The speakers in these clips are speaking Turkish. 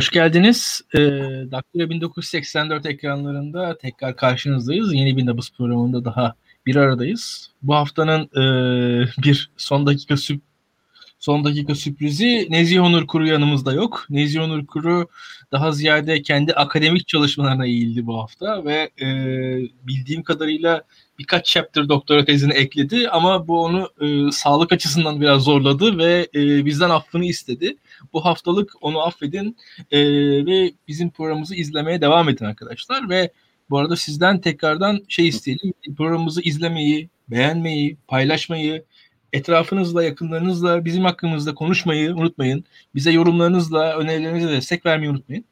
Hoş geldiniz. E, Daktilo 1984 ekranlarında tekrar karşınızdayız. Yeni bir nabız programında daha bir aradayız. Bu haftanın e, bir son dakika sürp son dakika sürprizi Nezih Onur Kuru yanımızda yok. Nezih Onur Kuru daha ziyade kendi akademik çalışmalarına eğildi bu hafta ve e, bildiğim kadarıyla birkaç chapter doktora tezini ekledi ama bu onu e, sağlık açısından biraz zorladı ve e, bizden affını istedi. Bu haftalık onu affedin e, ve bizim programımızı izlemeye devam edin arkadaşlar ve bu arada sizden tekrardan şey isteyelim. Programımızı izlemeyi, beğenmeyi, paylaşmayı, etrafınızla, yakınlarınızla bizim hakkımızda konuşmayı unutmayın. Bize yorumlarınızla, önerilerinizle destek vermeyi unutmayın.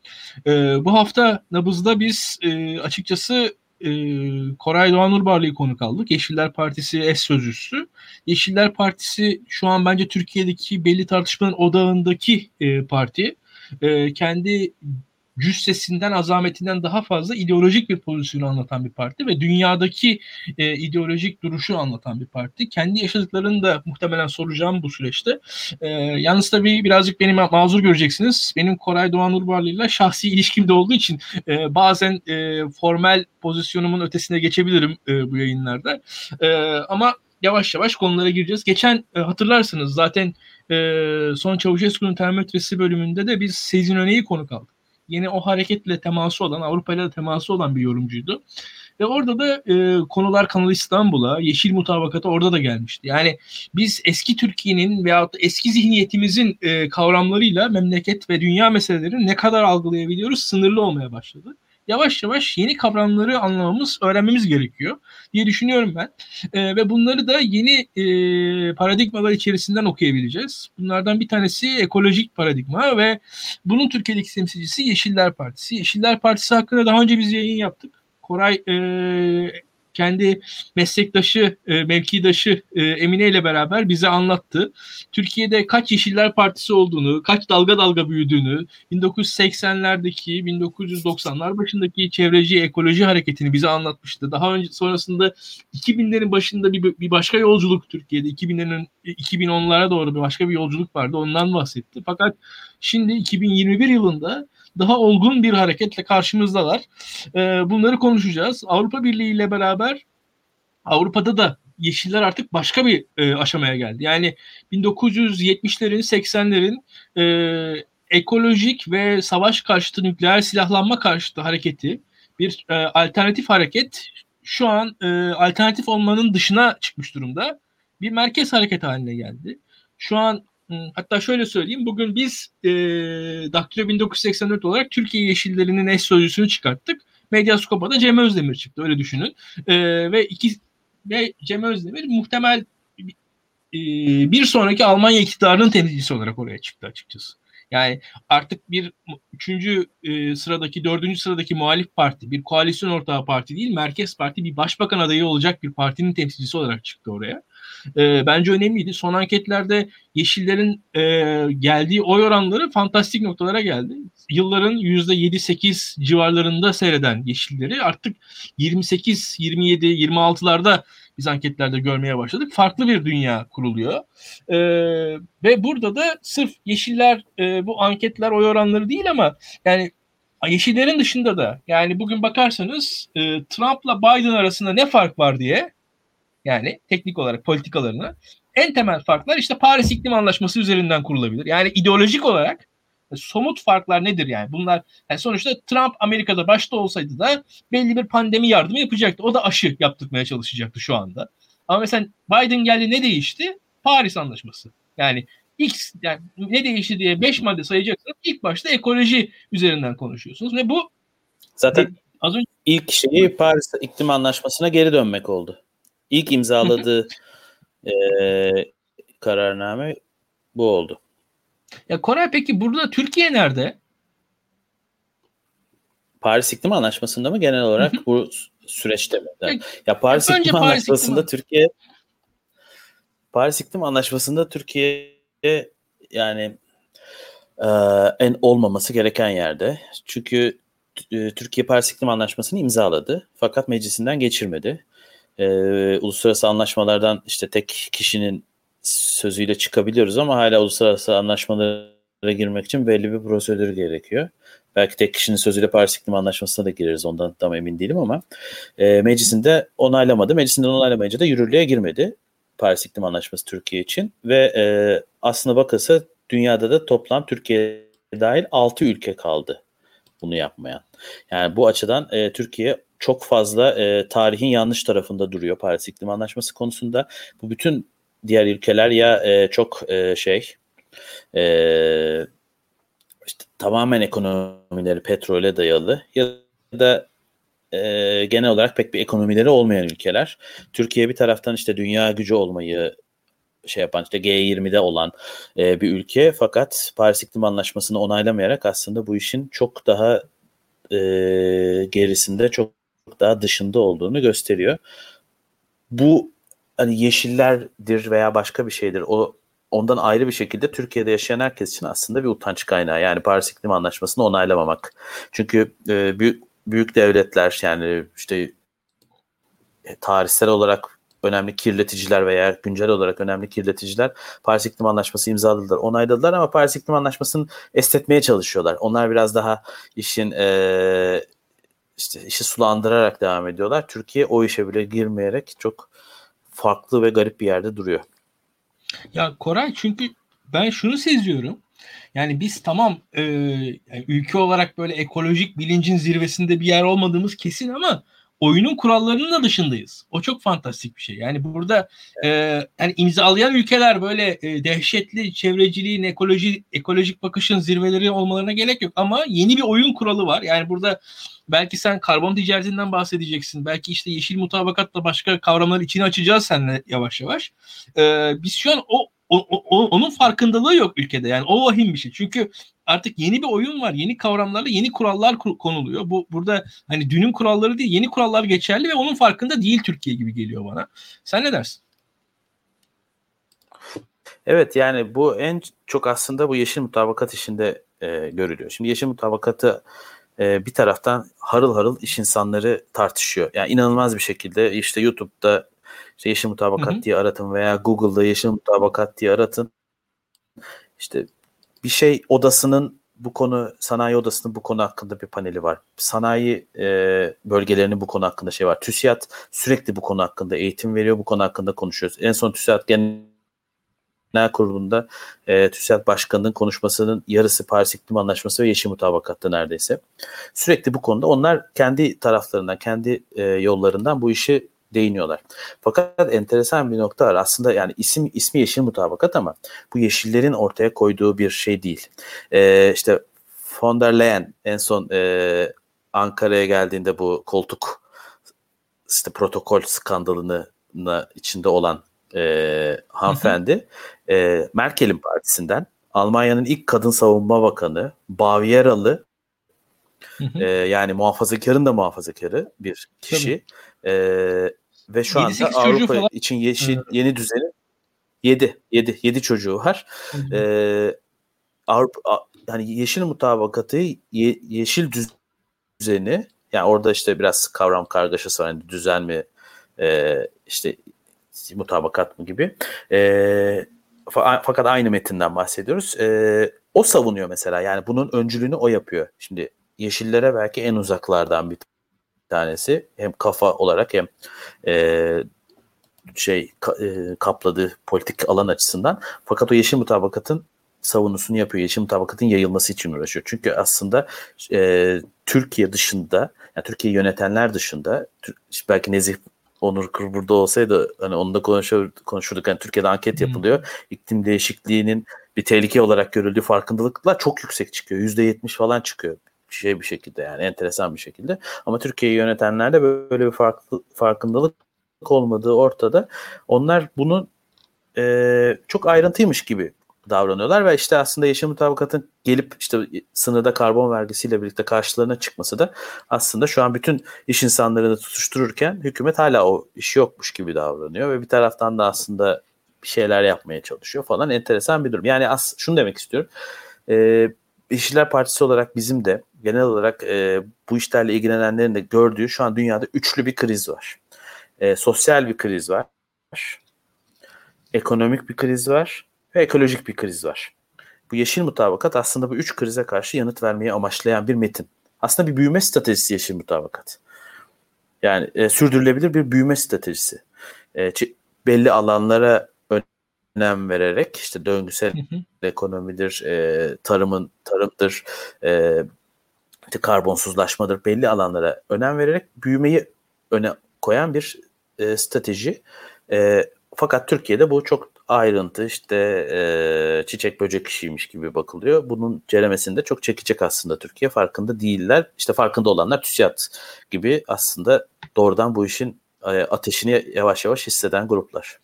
Ee, bu hafta Nabız'da biz e, açıkçası e, Koray Doğan Urbarlı'yı konuk aldık. Yeşiller Partisi eş sözcüsü. Yeşiller Partisi şu an bence Türkiye'deki belli tartışmanın odağındaki e, parti. E, kendi cüssesinden, azametinden daha fazla ideolojik bir pozisyonu anlatan bir parti ve dünyadaki e, ideolojik duruşu anlatan bir parti. Kendi yaşadıklarını da muhtemelen soracağım bu süreçte. E, yalnız tabii birazcık beni ma- mazur göreceksiniz. Benim Koray Doğan Urbarlı ile şahsi ilişkim de olduğu için e, bazen e, formel pozisyonumun ötesine geçebilirim e, bu yayınlarda. E, ama yavaş yavaş konulara gireceğiz. Geçen e, hatırlarsınız zaten e, son Çavuşescu'nun termometresi bölümünde de biz Sezin Öne'yi konuk aldık yine o hareketle teması olan, Avrupa ile teması olan bir yorumcuydu. Ve orada da e, konular Kanal İstanbul'a, Yeşil Mutabakat'a orada da gelmişti. Yani biz eski Türkiye'nin veyahut eski zihniyetimizin e, kavramlarıyla memleket ve dünya meselelerini ne kadar algılayabiliyoruz sınırlı olmaya başladı yavaş yavaş yeni kavramları anlamamız, öğrenmemiz gerekiyor diye düşünüyorum ben. E, ve bunları da yeni e, paradigmalar içerisinden okuyabileceğiz. Bunlardan bir tanesi ekolojik paradigma ve bunun Türkiye'deki temsilcisi Yeşiller Partisi. Yeşiller Partisi hakkında daha önce biz yayın yaptık. Koray e, kendi meslektaşı, e, mevkidaşı e, Emine ile beraber bize anlattı. Türkiye'de kaç Yeşiller Partisi olduğunu, kaç dalga dalga büyüdüğünü, 1980'lerdeki, 1990'lar başındaki çevreci ekoloji hareketini bize anlatmıştı. Daha önce sonrasında 2000'lerin başında bir, bir başka yolculuk Türkiye'de, 2000'lerin 2010'lara doğru bir başka bir yolculuk vardı. Ondan bahsetti. Fakat şimdi 2021 yılında daha olgun bir hareketle karşımızdalar. E, bunları konuşacağız. Avrupa Birliği ile beraber Avrupa'da da Yeşiller artık başka bir e, aşamaya geldi. Yani 1970'lerin, 80'lerin e, ekolojik ve savaş karşıtı nükleer silahlanma karşıtı hareketi bir e, alternatif hareket şu an e, alternatif olmanın dışına çıkmış durumda. Bir merkez hareket haline geldi. Şu an Hatta şöyle söyleyeyim. Bugün biz e, Daktilo 1984 olarak Türkiye Yeşilleri'nin eş sözcüsünü çıkarttık. Medyaskop'a da Cem Özdemir çıktı. Öyle düşünün. E, ve iki ve Cem Özdemir muhtemel e, bir sonraki Almanya iktidarının temsilcisi olarak oraya çıktı açıkçası. Yani artık bir üçüncü e, sıradaki, dördüncü sıradaki muhalif parti, bir koalisyon ortağı parti değil, merkez parti, bir başbakan adayı olacak bir partinin temsilcisi olarak çıktı oraya e, bence önemliydi. Son anketlerde Yeşillerin e, geldiği oy oranları fantastik noktalara geldi. Yılların %7-8 civarlarında seyreden Yeşilleri artık 28, 27, 26'larda biz anketlerde görmeye başladık. Farklı bir dünya kuruluyor. E, ve burada da sırf Yeşiller e, bu anketler oy oranları değil ama yani Yeşillerin dışında da yani bugün bakarsanız e, Trump'la Biden arasında ne fark var diye yani teknik olarak politikalarını. En temel farklar işte Paris İklim Anlaşması üzerinden kurulabilir. Yani ideolojik olarak e, somut farklar nedir yani? Bunlar yani sonuçta Trump Amerika'da başta olsaydı da belli bir pandemi yardımı yapacaktı. O da aşı yaptırmaya çalışacaktı şu anda. Ama mesela Biden geldi ne değişti? Paris Anlaşması. Yani ilk yani ne değişti diye 5 madde sayacaksınız. İlk başta ekoloji üzerinden konuşuyorsunuz ve bu zaten az önce ilk şeyi Paris İklim Anlaşması'na geri dönmek oldu. İlk imzaladığı e, kararname bu oldu. Ya Koray peki burada Türkiye nerede? Paris İklim Anlaşması'nda mı genel olarak bu süreçte mi? Ya, ya Paris İklim Paris Anlaşması'nda İklim Türkiye Paris İklim Anlaşması'nda Türkiye yani e, en olmaması gereken yerde. Çünkü e, Türkiye Paris İklim Anlaşması'nı imzaladı fakat meclisinden geçirmedi e, uluslararası anlaşmalardan işte tek kişinin sözüyle çıkabiliyoruz ama hala uluslararası anlaşmaların girmek için belli bir prosedür gerekiyor. Belki tek kişinin sözüyle Paris İklim Anlaşması'na da gireriz ondan tam emin değilim ama e, meclisinde onaylamadı. Meclisinden onaylamayınca da yürürlüğe girmedi Paris İklim Anlaşması Türkiye için ve e, aslına bakılsa dünyada da toplam Türkiye dahil 6 ülke kaldı bunu yapmayan. Yani bu açıdan e, Türkiye çok fazla e, tarihin yanlış tarafında duruyor Paris İklim Anlaşması konusunda. Bu bütün diğer ülkeler ya e, çok e, şey e, işte tamamen ekonomileri petrole dayalı ya da e, genel olarak pek bir ekonomileri olmayan ülkeler. Türkiye bir taraftan işte dünya gücü olmayı şey yapan işte G20'de olan e, bir ülke fakat Paris İklim Anlaşması'nı onaylamayarak aslında bu işin çok daha e, gerisinde çok daha dışında olduğunu gösteriyor. Bu hani yeşillerdir veya başka bir şeydir. O ondan ayrı bir şekilde Türkiye'de yaşayan herkes için aslında bir utanç kaynağı. Yani Paris İklim Anlaşması'nı onaylamamak. Çünkü e, büyük, büyük devletler yani işte e, tarihsel olarak önemli kirleticiler veya güncel olarak önemli kirleticiler Paris İklim Anlaşması imzaladılar, onayladılar ama Paris İklim Anlaşması'nı estetmeye çalışıyorlar. Onlar biraz daha işin e, işte işi sulandırarak devam ediyorlar. Türkiye o işe bile girmeyerek çok farklı ve garip bir yerde duruyor. Ya Koray çünkü ben şunu seziyorum. Yani biz tamam e, yani ülke olarak böyle ekolojik bilincin zirvesinde bir yer olmadığımız kesin ama oyunun kurallarının da dışındayız. O çok fantastik bir şey. Yani burada e, yani imzalayan ülkeler böyle e, dehşetli çevreciliğin, ekoloji ekolojik bakışın zirveleri olmalarına gerek yok ama yeni bir oyun kuralı var. Yani burada belki sen karbon ticaretinden bahsedeceksin. Belki işte yeşil mutabakatla başka kavramları içine açacağız seninle yavaş yavaş. E, biz şu an o o, o, onun farkındalığı yok ülkede. Yani o vahim bir şey. Çünkü artık yeni bir oyun var. Yeni kavramlarla yeni kurallar konuluyor. Bu burada hani dünün kuralları değil, yeni kurallar geçerli ve onun farkında değil Türkiye gibi geliyor bana. Sen ne dersin? Evet yani bu en çok aslında bu yeşil mutabakat işinde e, görülüyor. Şimdi yeşil mutabakatı e, bir taraftan harıl harıl iş insanları tartışıyor. Yani inanılmaz bir şekilde işte YouTube'da işte yeşil mutabakat hı hı. diye aratın veya Google'da yeşil mutabakat diye aratın. İşte bir şey odasının bu konu sanayi odasının bu konu hakkında bir paneli var. Sanayi e, bölgelerinin bu konu hakkında şey var. TÜSİAD sürekli bu konu hakkında eğitim veriyor. Bu konu hakkında konuşuyoruz. En son TÜSİAD Genel Kurulu'nda e, TÜSİAD Başkanı'nın konuşmasının yarısı Paris İklim Anlaşması ve Yeşil Mutabakat'ta neredeyse. Sürekli bu konuda onlar kendi taraflarından, kendi e, yollarından bu işi değiniyorlar. Fakat enteresan bir nokta var. Aslında yani isim ismi yeşil mutabakat ama bu yeşillerin ortaya koyduğu bir şey değil. Ee, işte von der Leyen en son e, Ankara'ya geldiğinde bu koltuk işte protokol skandalını içinde olan e, hanımefendi e, Merkel'in partisinden Almanya'nın ilk kadın savunma bakanı Bavyeralı e, yani muhafazakarın da muhafazakarı bir kişi. E, ve şu anda Avrupa için yeşil, yeni düzeni 7 7 7 çocuğu var. E, Avrupa hani yeşil mutabakatı ye, yeşil düzeni yani orada işte biraz kavram kargaşası var. Yani düzen mi e, işte mutabakat mı gibi. E, fakat aynı metinden bahsediyoruz. E, o savunuyor mesela. Yani bunun öncülüğünü o yapıyor. Şimdi yeşillere belki en uzaklardan bir tanesi. Hem kafa olarak hem e, şey e, kapladığı politik alan açısından. Fakat o yeşil mutabakatın savunusunu yapıyor. Yeşil mutabakatın yayılması için uğraşıyor. Çünkü aslında e, Türkiye dışında, yani Türkiye yönetenler dışında, belki Nezih Onur Kır burada olsaydı hani onu da konuşur, konuşurduk. Yani Türkiye'de anket yapılıyor. Hmm. İklim değişikliğinin bir tehlike olarak görüldüğü farkındalıklar çok yüksek çıkıyor. %70 falan çıkıyor şey bir şekilde yani enteresan bir şekilde. Ama Türkiye'yi yönetenlerde böyle bir farklı, farkındalık olmadığı ortada. Onlar bunu e, çok ayrıntıymış gibi davranıyorlar ve işte aslında yaşam mutabakatın gelip işte sınırda karbon vergisiyle birlikte karşılarına çıkması da aslında şu an bütün iş insanlarını tutuştururken hükümet hala o işi yokmuş gibi davranıyor ve bir taraftan da aslında bir şeyler yapmaya çalışıyor falan enteresan bir durum. Yani as şunu demek istiyorum. E, İşçiler Partisi olarak bizim de genel olarak e, bu işlerle ilgilenenlerin de gördüğü şu an dünyada üçlü bir kriz var. E, sosyal bir kriz var. Ekonomik bir kriz var ve ekolojik bir kriz var. bu yeşil mutabakat aslında bu üç krize karşı yanıt vermeyi amaçlayan bir metin. Aslında bir büyüme stratejisi yeşil mutabakat. Yani e, sürdürülebilir bir büyüme stratejisi. E, belli alanlara önem vererek işte döngüsel hı hı. ekonomidir, e, tarımın tarımdır, e, işte karbonsuzlaşmadır belli alanlara önem vererek büyümeyi öne koyan bir e, strateji. E, fakat Türkiye'de bu çok ayrıntı işte e, çiçek böcek işiymiş gibi bakılıyor. Bunun ceremesinde çok çekecek aslında Türkiye. Farkında değiller. İşte farkında olanlar TÜSİAD gibi aslında doğrudan bu işin e, ateşini yavaş yavaş hisseden gruplar.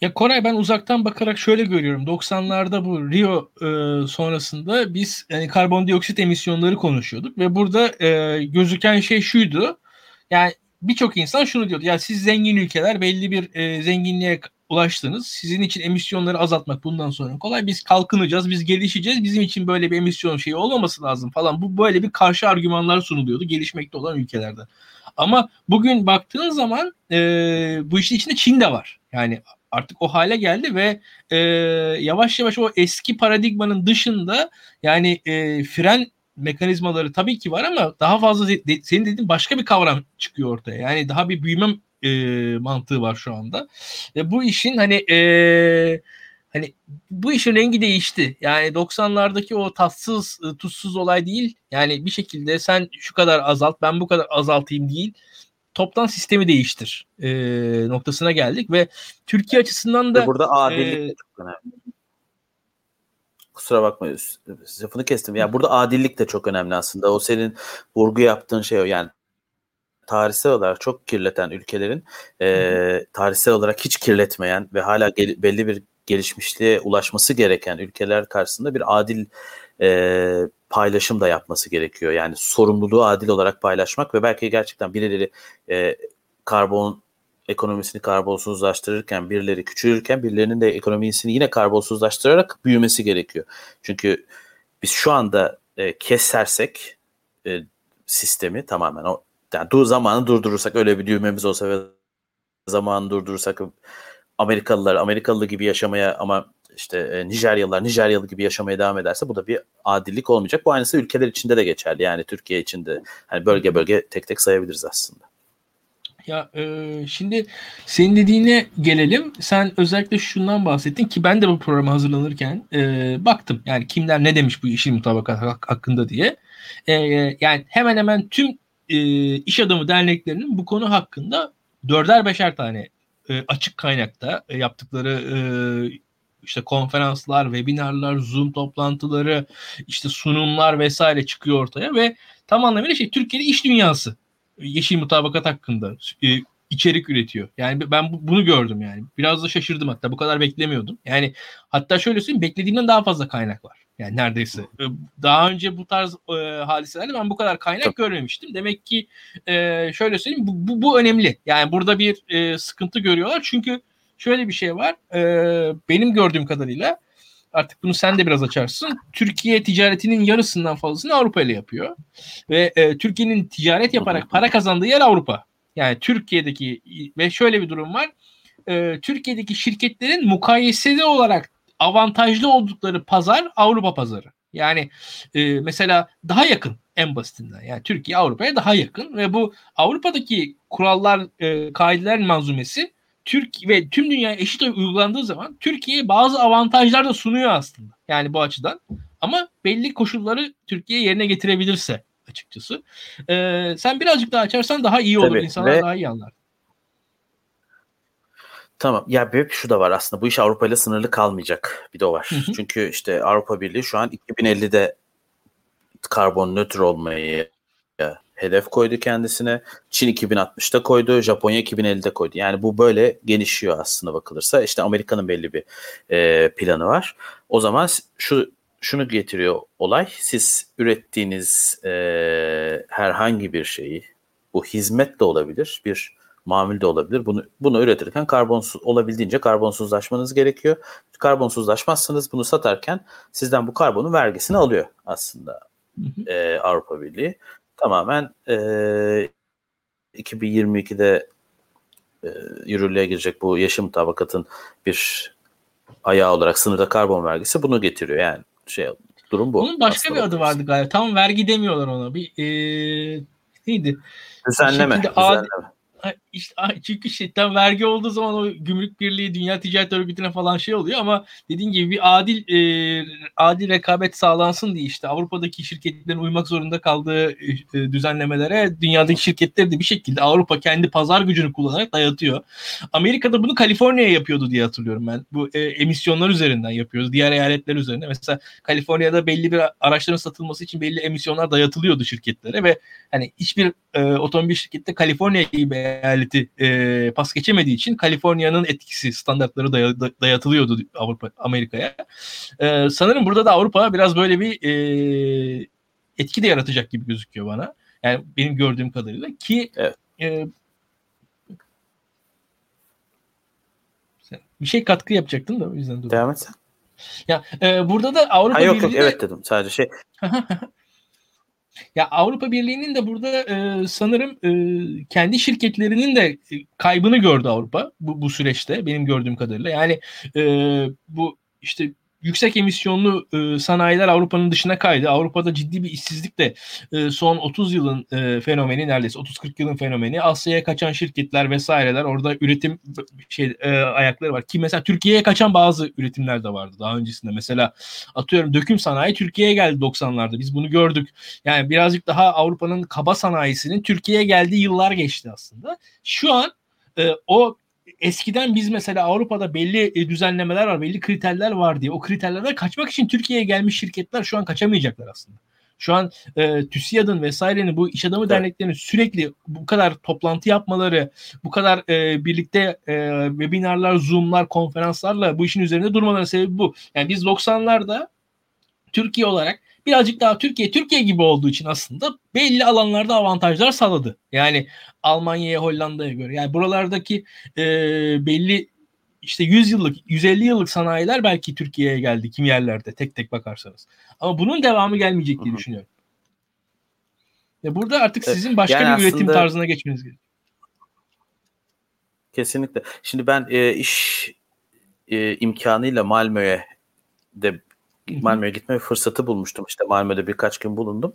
Ya Koray ben uzaktan bakarak şöyle görüyorum. 90'larda bu Rio e, sonrasında biz yani karbondioksit emisyonları konuşuyorduk ve burada e, gözüken şey şuydu. Yani birçok insan şunu diyordu. Ya siz zengin ülkeler belli bir e, zenginliğe ulaştınız. Sizin için emisyonları azaltmak bundan sonra kolay. Biz kalkınacağız, biz gelişeceğiz. Bizim için böyle bir emisyon şeyi olmaması lazım falan. Bu böyle bir karşı argümanlar sunuluyordu gelişmekte olan ülkelerde. Ama bugün baktığın zaman e, bu işin içinde Çin de var. Yani artık o hale geldi ve e, yavaş yavaş o eski paradigmanın dışında yani e, fren mekanizmaları tabii ki var ama daha fazla de, senin dediğin başka bir kavram çıkıyor ortaya. Yani daha bir büyüme e, mantığı var şu anda. Ve bu işin hani e, hani bu işin rengi değişti. Yani 90'lardaki o tatsız, e, tuzsuz olay değil. Yani bir şekilde sen şu kadar azalt, ben bu kadar azaltayım değil. Toptan sistemi değiştir e, noktasına geldik ve Türkiye açısından da burada adillik e, çok önemli. Kusura bakma lafını kestim. Yani burada adillik de çok önemli aslında. O senin vurgu yaptığın şey o. Yani tarihsel olarak çok kirleten ülkelerin e, tarihsel olarak hiç kirletmeyen ve hala gel, belli bir gelişmişliğe ulaşması gereken ülkeler karşısında bir adil e, paylaşım da yapması gerekiyor. Yani sorumluluğu adil olarak paylaşmak ve belki gerçekten birileri e, karbon ekonomisini karbonsuzlaştırırken, birileri küçülürken birilerinin de ekonomisini yine karbonsuzlaştırarak büyümesi gerekiyor. Çünkü biz şu anda e, kesersek e, sistemi tamamen o yani dur zamanı durdurursak öyle bir düğmemiz olsa ve zamanı durdurursak Amerikalılar Amerikalı gibi yaşamaya ama işte e, Nijeryalılar Nijeryalı gibi yaşamaya devam ederse bu da bir adillik olmayacak. Bu aynısı ülkeler içinde de geçerli. Yani Türkiye içinde hani bölge bölge tek tek sayabiliriz aslında. Ya e, şimdi senin dediğine gelelim. Sen özellikle şundan bahsettin ki ben de bu programa hazırlanırken e, baktım. Yani kimler ne demiş bu işin mutabakat hakkında diye. E, yani hemen hemen tüm e, iş adamı derneklerinin bu konu hakkında dörder beşer tane e, açık kaynakta e, yaptıkları e, işte konferanslar, webinarlar, Zoom toplantıları, işte sunumlar vesaire çıkıyor ortaya ve tam anlamıyla şey Türkiye'de iş dünyası yeşil mutabakat hakkında e, içerik üretiyor. Yani ben bunu gördüm yani. Biraz da şaşırdım hatta bu kadar beklemiyordum. Yani hatta şöyle söyleyeyim beklediğimden daha fazla kaynak var. Yani neredeyse. E, daha önce bu tarz e, hadiselerde ben bu kadar kaynak Çok. görmemiştim. Demek ki e, şöyle söyleyeyim bu, bu, bu önemli. Yani burada bir e, sıkıntı görüyorlar. Çünkü şöyle bir şey var. E, benim gördüğüm kadarıyla artık bunu sen de biraz açarsın. Türkiye ticaretinin yarısından fazlasını Avrupa ile yapıyor. Ve e, Türkiye'nin ticaret yaparak para kazandığı yer Avrupa. Yani Türkiye'deki ve şöyle bir durum var. E, Türkiye'deki şirketlerin mukayeseli olarak avantajlı oldukları pazar Avrupa pazarı. Yani e, mesela daha yakın en basitinden. Yani Türkiye Avrupa'ya daha yakın ve bu Avrupa'daki kurallar, e, kaideler manzumesi Türk ve tüm dünya eşit uygulandığı zaman Türkiye'ye bazı avantajlar da sunuyor aslında. Yani bu açıdan. Ama belli koşulları Türkiye yerine getirebilirse açıkçası. Ee, sen birazcık daha açarsan daha iyi olur. Tabii. İnsanlar ve, daha iyi anlar. Tamam. Ya bir şu da var aslında. Bu iş Avrupa ile sınırlı kalmayacak. Bir de o var. Hı hı. Çünkü işte Avrupa Birliği şu an 2050'de karbon nötr olmayı hedef koydu kendisine. Çin 2060'da koydu, Japonya 2050'de koydu. Yani bu böyle genişliyor aslında bakılırsa. İşte Amerika'nın belli bir e, planı var. O zaman şu şunu getiriyor olay. Siz ürettiğiniz e, herhangi bir şeyi, bu hizmet de olabilir, bir mamül de olabilir. Bunu bunu üretirken karbonsuz olabildiğince karbonsuzlaşmanız gerekiyor. Karbonsuzlaşmazsanız bunu satarken sizden bu karbonun vergisini alıyor aslında E, Avrupa Birliği tamamen e, 2022'de e, yürürlüğe girecek bu yaşam mutabakatın bir ayağı olarak sınırda karbon vergisi bunu getiriyor. Yani şey durum bu. Onun başka bir adı vardı galiba. Tam vergi demiyorlar ona. Bir ee, neydi? Düzenleme. düzenleme. İşte, çünkü şeyden vergi olduğu zaman o gümrük birliği dünya ticaret örgütüne falan şey oluyor ama dediğin gibi bir adil e, adil rekabet sağlansın diye işte Avrupa'daki şirketlerin uymak zorunda kaldığı e, düzenlemelere dünyadaki şirketler de bir şekilde Avrupa kendi pazar gücünü kullanarak dayatıyor. Amerika'da bunu Kaliforniya yapıyordu diye hatırlıyorum ben. Bu e, emisyonlar üzerinden yapıyoruz. Diğer eyaletler üzerinde. Mesela Kaliforniya'da belli bir araçların satılması için belli emisyonlar dayatılıyordu şirketlere ve hani hiçbir e, otomobil şirketi Kaliforniya gibi eyaleti e, pas geçemediği için Kaliforniya'nın etkisi standartları day- dayatılıyordu Avrupa Amerika'ya. E, sanırım burada da Avrupa biraz böyle bir e, etki de yaratacak gibi gözüküyor bana. Yani benim gördüğüm kadarıyla ki evet. e, bir şey katkı yapacaktın da o yüzden durdum. Devam et sen. Ya e, burada da Avrupa ha, yok, Birliği yok evet dedim sadece şey Ya Avrupa Birliği'nin de burada e, sanırım e, kendi şirketlerinin de e, kaybını gördü Avrupa bu, bu süreçte benim gördüğüm kadarıyla. Yani e, bu işte yüksek emisyonlu e, sanayiler Avrupa'nın dışına kaydı. Avrupa'da ciddi bir işsizlik de e, son 30 yılın e, fenomeni neredeyse 30-40 yılın fenomeni. Asya'ya kaçan şirketler vesaireler orada üretim şey e, ayakları var. Ki mesela Türkiye'ye kaçan bazı üretimler de vardı daha öncesinde. Mesela atıyorum döküm sanayi Türkiye'ye geldi 90'larda. Biz bunu gördük. Yani birazcık daha Avrupa'nın kaba sanayisinin Türkiye'ye geldiği yıllar geçti aslında. Şu an e, o eskiden biz mesela Avrupa'da belli e, düzenlemeler var, belli kriterler var diye o kriterlerden kaçmak için Türkiye'ye gelmiş şirketler şu an kaçamayacaklar aslında. Şu an e, TÜSİAD'ın vesairenin bu iş adamı evet. derneklerinin sürekli bu kadar toplantı yapmaları, bu kadar e, birlikte e, webinarlar, zoomlar, konferanslarla bu işin üzerinde durmalarının sebebi bu. Yani biz 90'larda Türkiye olarak birazcık daha Türkiye Türkiye gibi olduğu için aslında belli alanlarda avantajlar sağladı. Yani Almanya'ya, Hollanda'ya göre. Yani buralardaki e, belli işte 100 yıllık, 150 yıllık sanayiler belki Türkiye'ye geldi kim yerlerde tek tek bakarsanız. Ama bunun devamı gelmeyecek diye düşünüyorum. Ya burada artık sizin başka yani bir üretim tarzına geçmeniz gerekiyor. Kesinlikle. Şimdi ben e, iş e, imkanıyla Malmö'ye de Malmö'ye gitme fırsatı bulmuştum. İşte Malmö'de birkaç gün bulundum.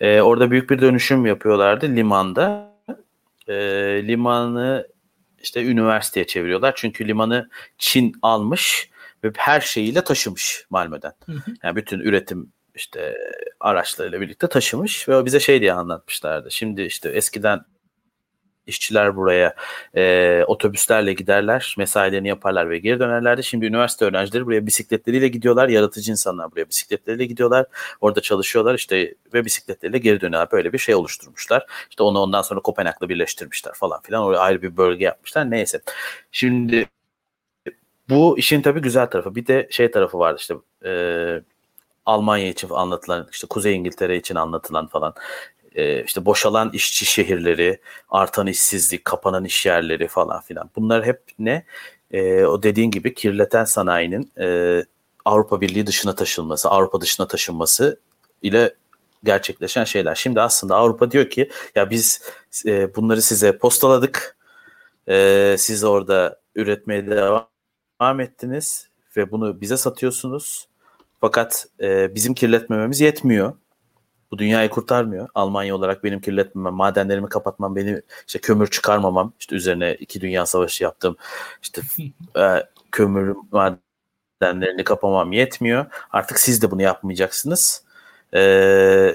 E, orada büyük bir dönüşüm yapıyorlardı limanda. E, limanı işte üniversiteye çeviriyorlar. Çünkü limanı Çin almış ve her şeyiyle taşımış Malmö'den. Yani bütün üretim işte araçlarıyla birlikte taşımış ve o bize şey diye anlatmışlardı. Şimdi işte eskiden işçiler buraya e, otobüslerle giderler, mesailerini yaparlar ve geri dönerlerdi. Şimdi üniversite öğrencileri buraya bisikletleriyle gidiyorlar. Yaratıcı insanlar buraya bisikletleriyle gidiyorlar. Orada çalışıyorlar işte ve bisikletleriyle geri dönüyorlar. Böyle bir şey oluşturmuşlar. İşte onu ondan sonra Kopenhag'la birleştirmişler falan filan. Oraya ayrı bir bölge yapmışlar. Neyse. Şimdi bu işin tabii güzel tarafı. Bir de şey tarafı vardı işte e, Almanya için anlatılan işte Kuzey İngiltere için anlatılan falan e, işte boşalan işçi şehirleri, artan işsizlik, kapanan iş yerleri falan filan. Bunlar hep ne? E, o dediğin gibi kirleten sanayinin e, Avrupa Birliği dışına taşınması, Avrupa dışına taşınması ile gerçekleşen şeyler. Şimdi aslında Avrupa diyor ki ya biz e, bunları size postaladık. Siz orada üretmeye devam ettiniz ve bunu bize satıyorsunuz. Fakat bizim kirletmememiz yetmiyor. Bu dünyayı kurtarmıyor. Almanya olarak benim kirletmemem, madenlerimi kapatmam, beni işte kömür çıkarmamam, işte üzerine iki dünya savaşı yaptım. İşte e, kömür madenlerini kapamam yetmiyor. Artık siz de bunu yapmayacaksınız. E,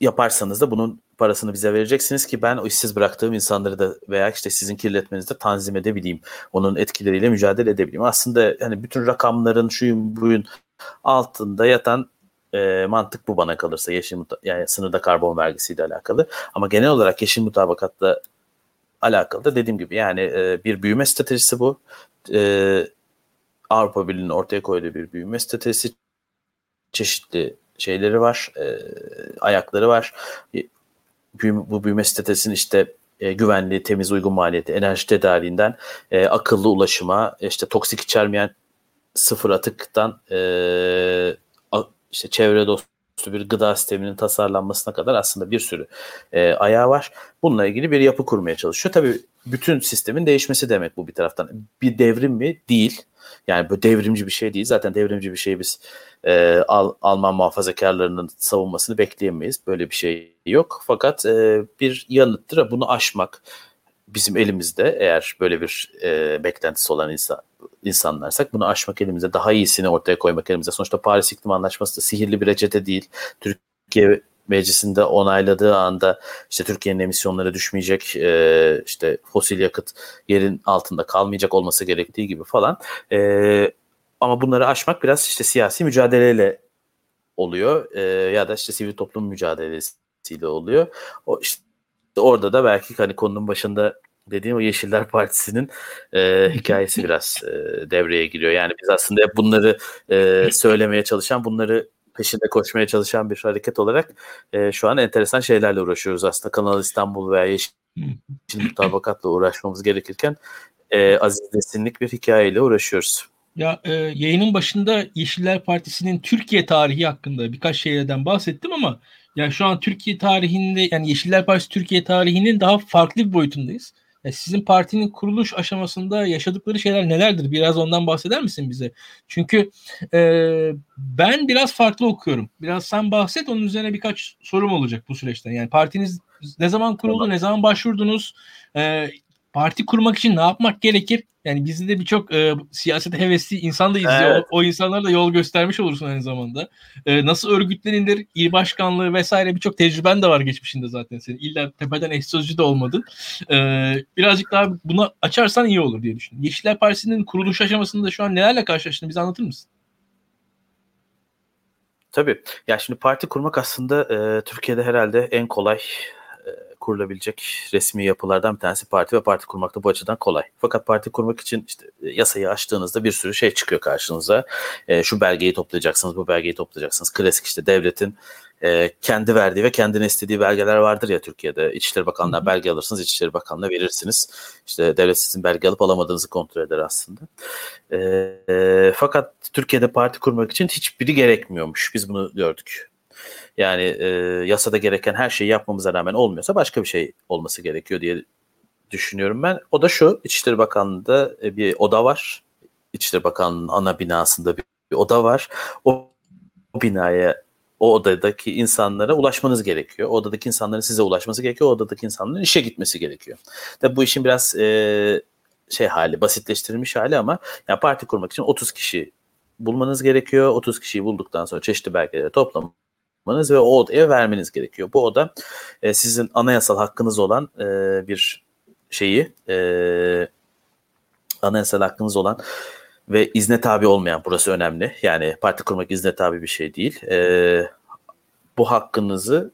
yaparsanız da bunun parasını bize vereceksiniz ki ben o işsiz bıraktığım insanları da veya işte sizin kirletmenizi de tanzim edebileyim. Onun etkileriyle mücadele edebileyim. Aslında hani bütün rakamların şuyun buyun altında yatan e, mantık bu bana kalırsa yeşil yani sınırda karbon vergisiyle alakalı. Ama genel olarak yeşil mutabakatla alakalı da dediğim gibi yani e, bir büyüme stratejisi bu. E, Avrupa Birliği'nin ortaya koyduğu bir büyüme stratejisi çeşitli şeyleri var, e, ayakları var. Büyüme, bu büyüme stratejisinin işte e, güvenli, temiz, uygun maliyeti, enerji tedariğinden e, akıllı ulaşıma, işte toksik içermeyen sıfır atıktan e, işte çevre dostu bir gıda sisteminin tasarlanmasına kadar aslında bir sürü e, ayağı var. Bununla ilgili bir yapı kurmaya çalışıyor. Tabii bütün sistemin değişmesi demek bu bir taraftan. Bir devrim mi? Değil. Yani bu devrimci bir şey değil. Zaten devrimci bir şey biz e, Al, Alman muhafazakarlarının savunmasını bekleyemeyiz. Böyle bir şey yok. Fakat e, bir yanıttır. Bunu aşmak bizim elimizde eğer böyle bir e, beklentisi olan insan, insanlarsak bunu aşmak elimizde daha iyisini ortaya koymak elimizde. Sonuçta Paris İklim Anlaşması da sihirli bir reçete değil. Türkiye meclisinde onayladığı anda işte Türkiye'nin emisyonları düşmeyecek, e, işte fosil yakıt yerin altında kalmayacak olması gerektiği gibi falan. E, ama bunları aşmak biraz işte siyasi mücadeleyle oluyor e, ya da işte sivil toplum mücadelesiyle oluyor. O işte orada da belki hani konunun başında dediğim o Yeşiller Partisi'nin e, hikayesi biraz e, devreye giriyor. Yani biz aslında bunları e, söylemeye çalışan, bunları peşinde koşmaya çalışan bir hareket olarak e, şu an enteresan şeylerle uğraşıyoruz aslında. Kanal İstanbul veya Yeşil mutabakatla uğraşmamız gerekirken e, Aziz Desinlik bir hikayeyle uğraşıyoruz. Ya e, yayının başında Yeşiller Partisi'nin Türkiye tarihi hakkında birkaç şeylerden bahsettim ama ya şu an Türkiye tarihinde yani Yeşiller Partisi Türkiye tarihinin daha farklı bir boyutundayız. Ya sizin partinin kuruluş aşamasında yaşadıkları şeyler nelerdir? Biraz ondan bahseder misin bize? Çünkü e, ben biraz farklı okuyorum. Biraz sen bahset onun üzerine birkaç sorum olacak bu süreçten. Yani partiniz ne zaman kuruldu, ne zaman başvurdunuz? E, parti kurmak için ne yapmak gerekir? Yani bizde de birçok e, siyasete hevesli insan da izliyor. Evet. O, o insanlara da yol göstermiş olursun aynı zamanda. E, nasıl örgütlenilir, il başkanlığı vesaire birçok tecrüben de var geçmişinde zaten senin. İlla tepeden eş sözcü de olmadın. E, birazcık daha bunu açarsan iyi olur diye düşünüyorum. Yeşiller Partisi'nin kuruluş aşamasında şu an nelerle karşılaştığını bize anlatır mısın? Tabii. Ya şimdi parti kurmak aslında e, Türkiye'de herhalde en kolay kurulabilecek resmi yapılardan bir tanesi parti ve parti kurmak da bu açıdan kolay. Fakat parti kurmak için işte e, yasayı açtığınızda bir sürü şey çıkıyor karşınıza. E, şu belgeyi toplayacaksınız, bu belgeyi toplayacaksınız. Klasik işte devletin e, kendi verdiği ve kendine istediği belgeler vardır ya Türkiye'de. İçişleri Bakanlığı'na belge alırsınız, İçişleri Bakanlığı'na verirsiniz. İşte devlet sizin belge alıp alamadığınızı kontrol eder aslında. E, e, fakat Türkiye'de parti kurmak için hiçbiri gerekmiyormuş. Biz bunu gördük. Yani e, yasada gereken her şeyi yapmamıza rağmen olmuyorsa başka bir şey olması gerekiyor diye düşünüyorum ben. O da şu, İçişleri Bakanlığı'nda e, bir oda var. İçişleri Bakanlığı'nın ana binasında bir, bir oda var. O, o binaya o odadaki insanlara ulaşmanız gerekiyor. O odadaki insanların size ulaşması gerekiyor. O odadaki insanların işe gitmesi gerekiyor. Tabi bu işin biraz e, şey hali, basitleştirilmiş hali ama yani parti kurmak için 30 kişi bulmanız gerekiyor. 30 kişiyi bulduktan sonra çeşitli belgeleri toplam yapmanız ve o odaya vermeniz gerekiyor. Bu oda e, sizin anayasal hakkınız olan e, bir şeyi e, anayasal hakkınız olan ve izne tabi olmayan burası önemli. Yani parti kurmak izne tabi bir şey değil. E, bu hakkınızı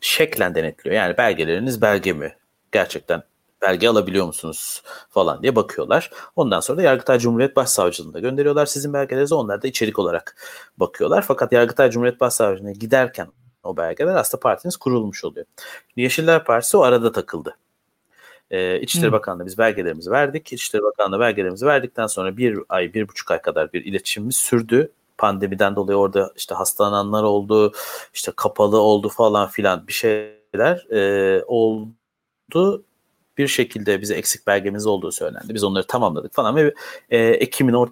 şeklen denetliyor. Yani belgeleriniz belge mi? Gerçekten belge alabiliyor musunuz falan diye bakıyorlar. Ondan sonra da Yargıtay Cumhuriyet Başsavcılığına gönderiyorlar sizin belgelerinizi. Onlar da içerik olarak bakıyorlar. Fakat Yargıtay Cumhuriyet Başsavcılığına giderken o belgeler aslında partiniz kurulmuş oluyor. Yeşiller Partisi o arada takıldı. Ee, İçişleri hmm. Bakanlığı biz belgelerimizi verdik. İçişleri Bakanlığı belgelerimizi verdikten sonra bir ay, bir buçuk ay kadar bir iletişimimiz sürdü pandemiden dolayı orada işte hastalananlar oldu, işte kapalı oldu falan filan bir şeyler e, oldu bir şekilde bize eksik belgemiz olduğu söylendi. Biz onları tamamladık falan ve e, Ekim'in or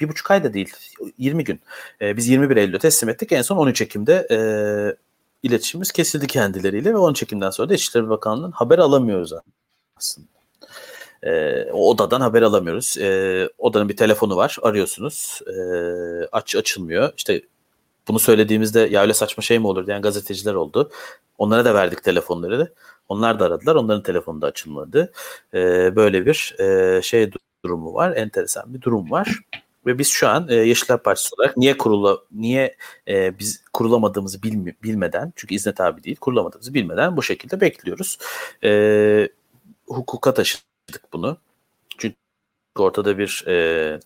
bir buçuk ay da değil 20 gün. E, biz 21 Eylül'de teslim ettik. En son 13 Ekim'de e, iletişimimiz kesildi kendileriyle ve 13 Ekim'den sonra da İçişleri Bakanlığı'nın haber alamıyoruz aslında. E, o odadan haber alamıyoruz. E, odanın bir telefonu var. Arıyorsunuz. E, aç açılmıyor. İşte bunu söylediğimizde ya öyle saçma şey mi olur diyen gazeteciler oldu. Onlara da verdik telefonları. Onlar da aradılar. Onların telefonu da açılmadı. E, böyle bir e, şey durumu var. Enteresan bir durum var. Ve biz şu an e, Yeşiller Partisi olarak niye kurula niye e, biz kurulamadığımızı bilmi, bilmeden çünkü izne tabi değil kurulamadığımızı bilmeden bu şekilde bekliyoruz. E, hukuka taşıdık bunu. Çünkü ortada bir e,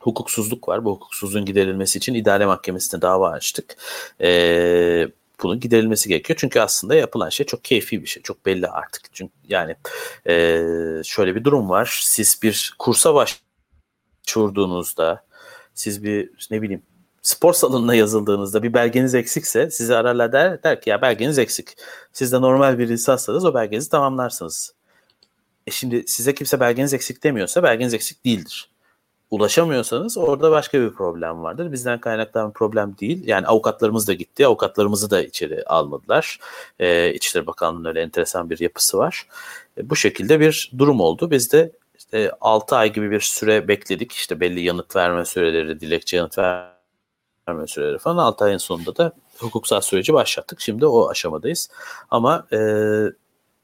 hukuksuzluk var. Bu hukuksuzluğun giderilmesi için idare mahkemesine dava açtık. E, bunun giderilmesi gerekiyor. Çünkü aslında yapılan şey çok keyfi bir şey. Çok belli artık. Çünkü yani e, şöyle bir durum var. Siz bir kursa başvurduğunuzda siz bir ne bileyim spor salonuna yazıldığınızda bir belgeniz eksikse sizi ararlar der, der ki ya belgeniz eksik. Siz de normal bir lisanslasanız o belgenizi tamamlarsınız. E şimdi size kimse belgeniz eksik demiyorsa belgeniz eksik değildir ulaşamıyorsanız orada başka bir problem vardır. Bizden kaynaklanan problem değil. Yani avukatlarımız da gitti. Avukatlarımızı da içeri almadılar. Ee, İçişleri Bakanlığı'nın öyle enteresan bir yapısı var. E, bu şekilde bir durum oldu. Biz de işte 6 ay gibi bir süre bekledik. İşte belli yanıt verme süreleri, dilekçe yanıt verme süreleri falan. 6 ayın sonunda da hukuksal süreci başlattık. Şimdi o aşamadayız. Ama e,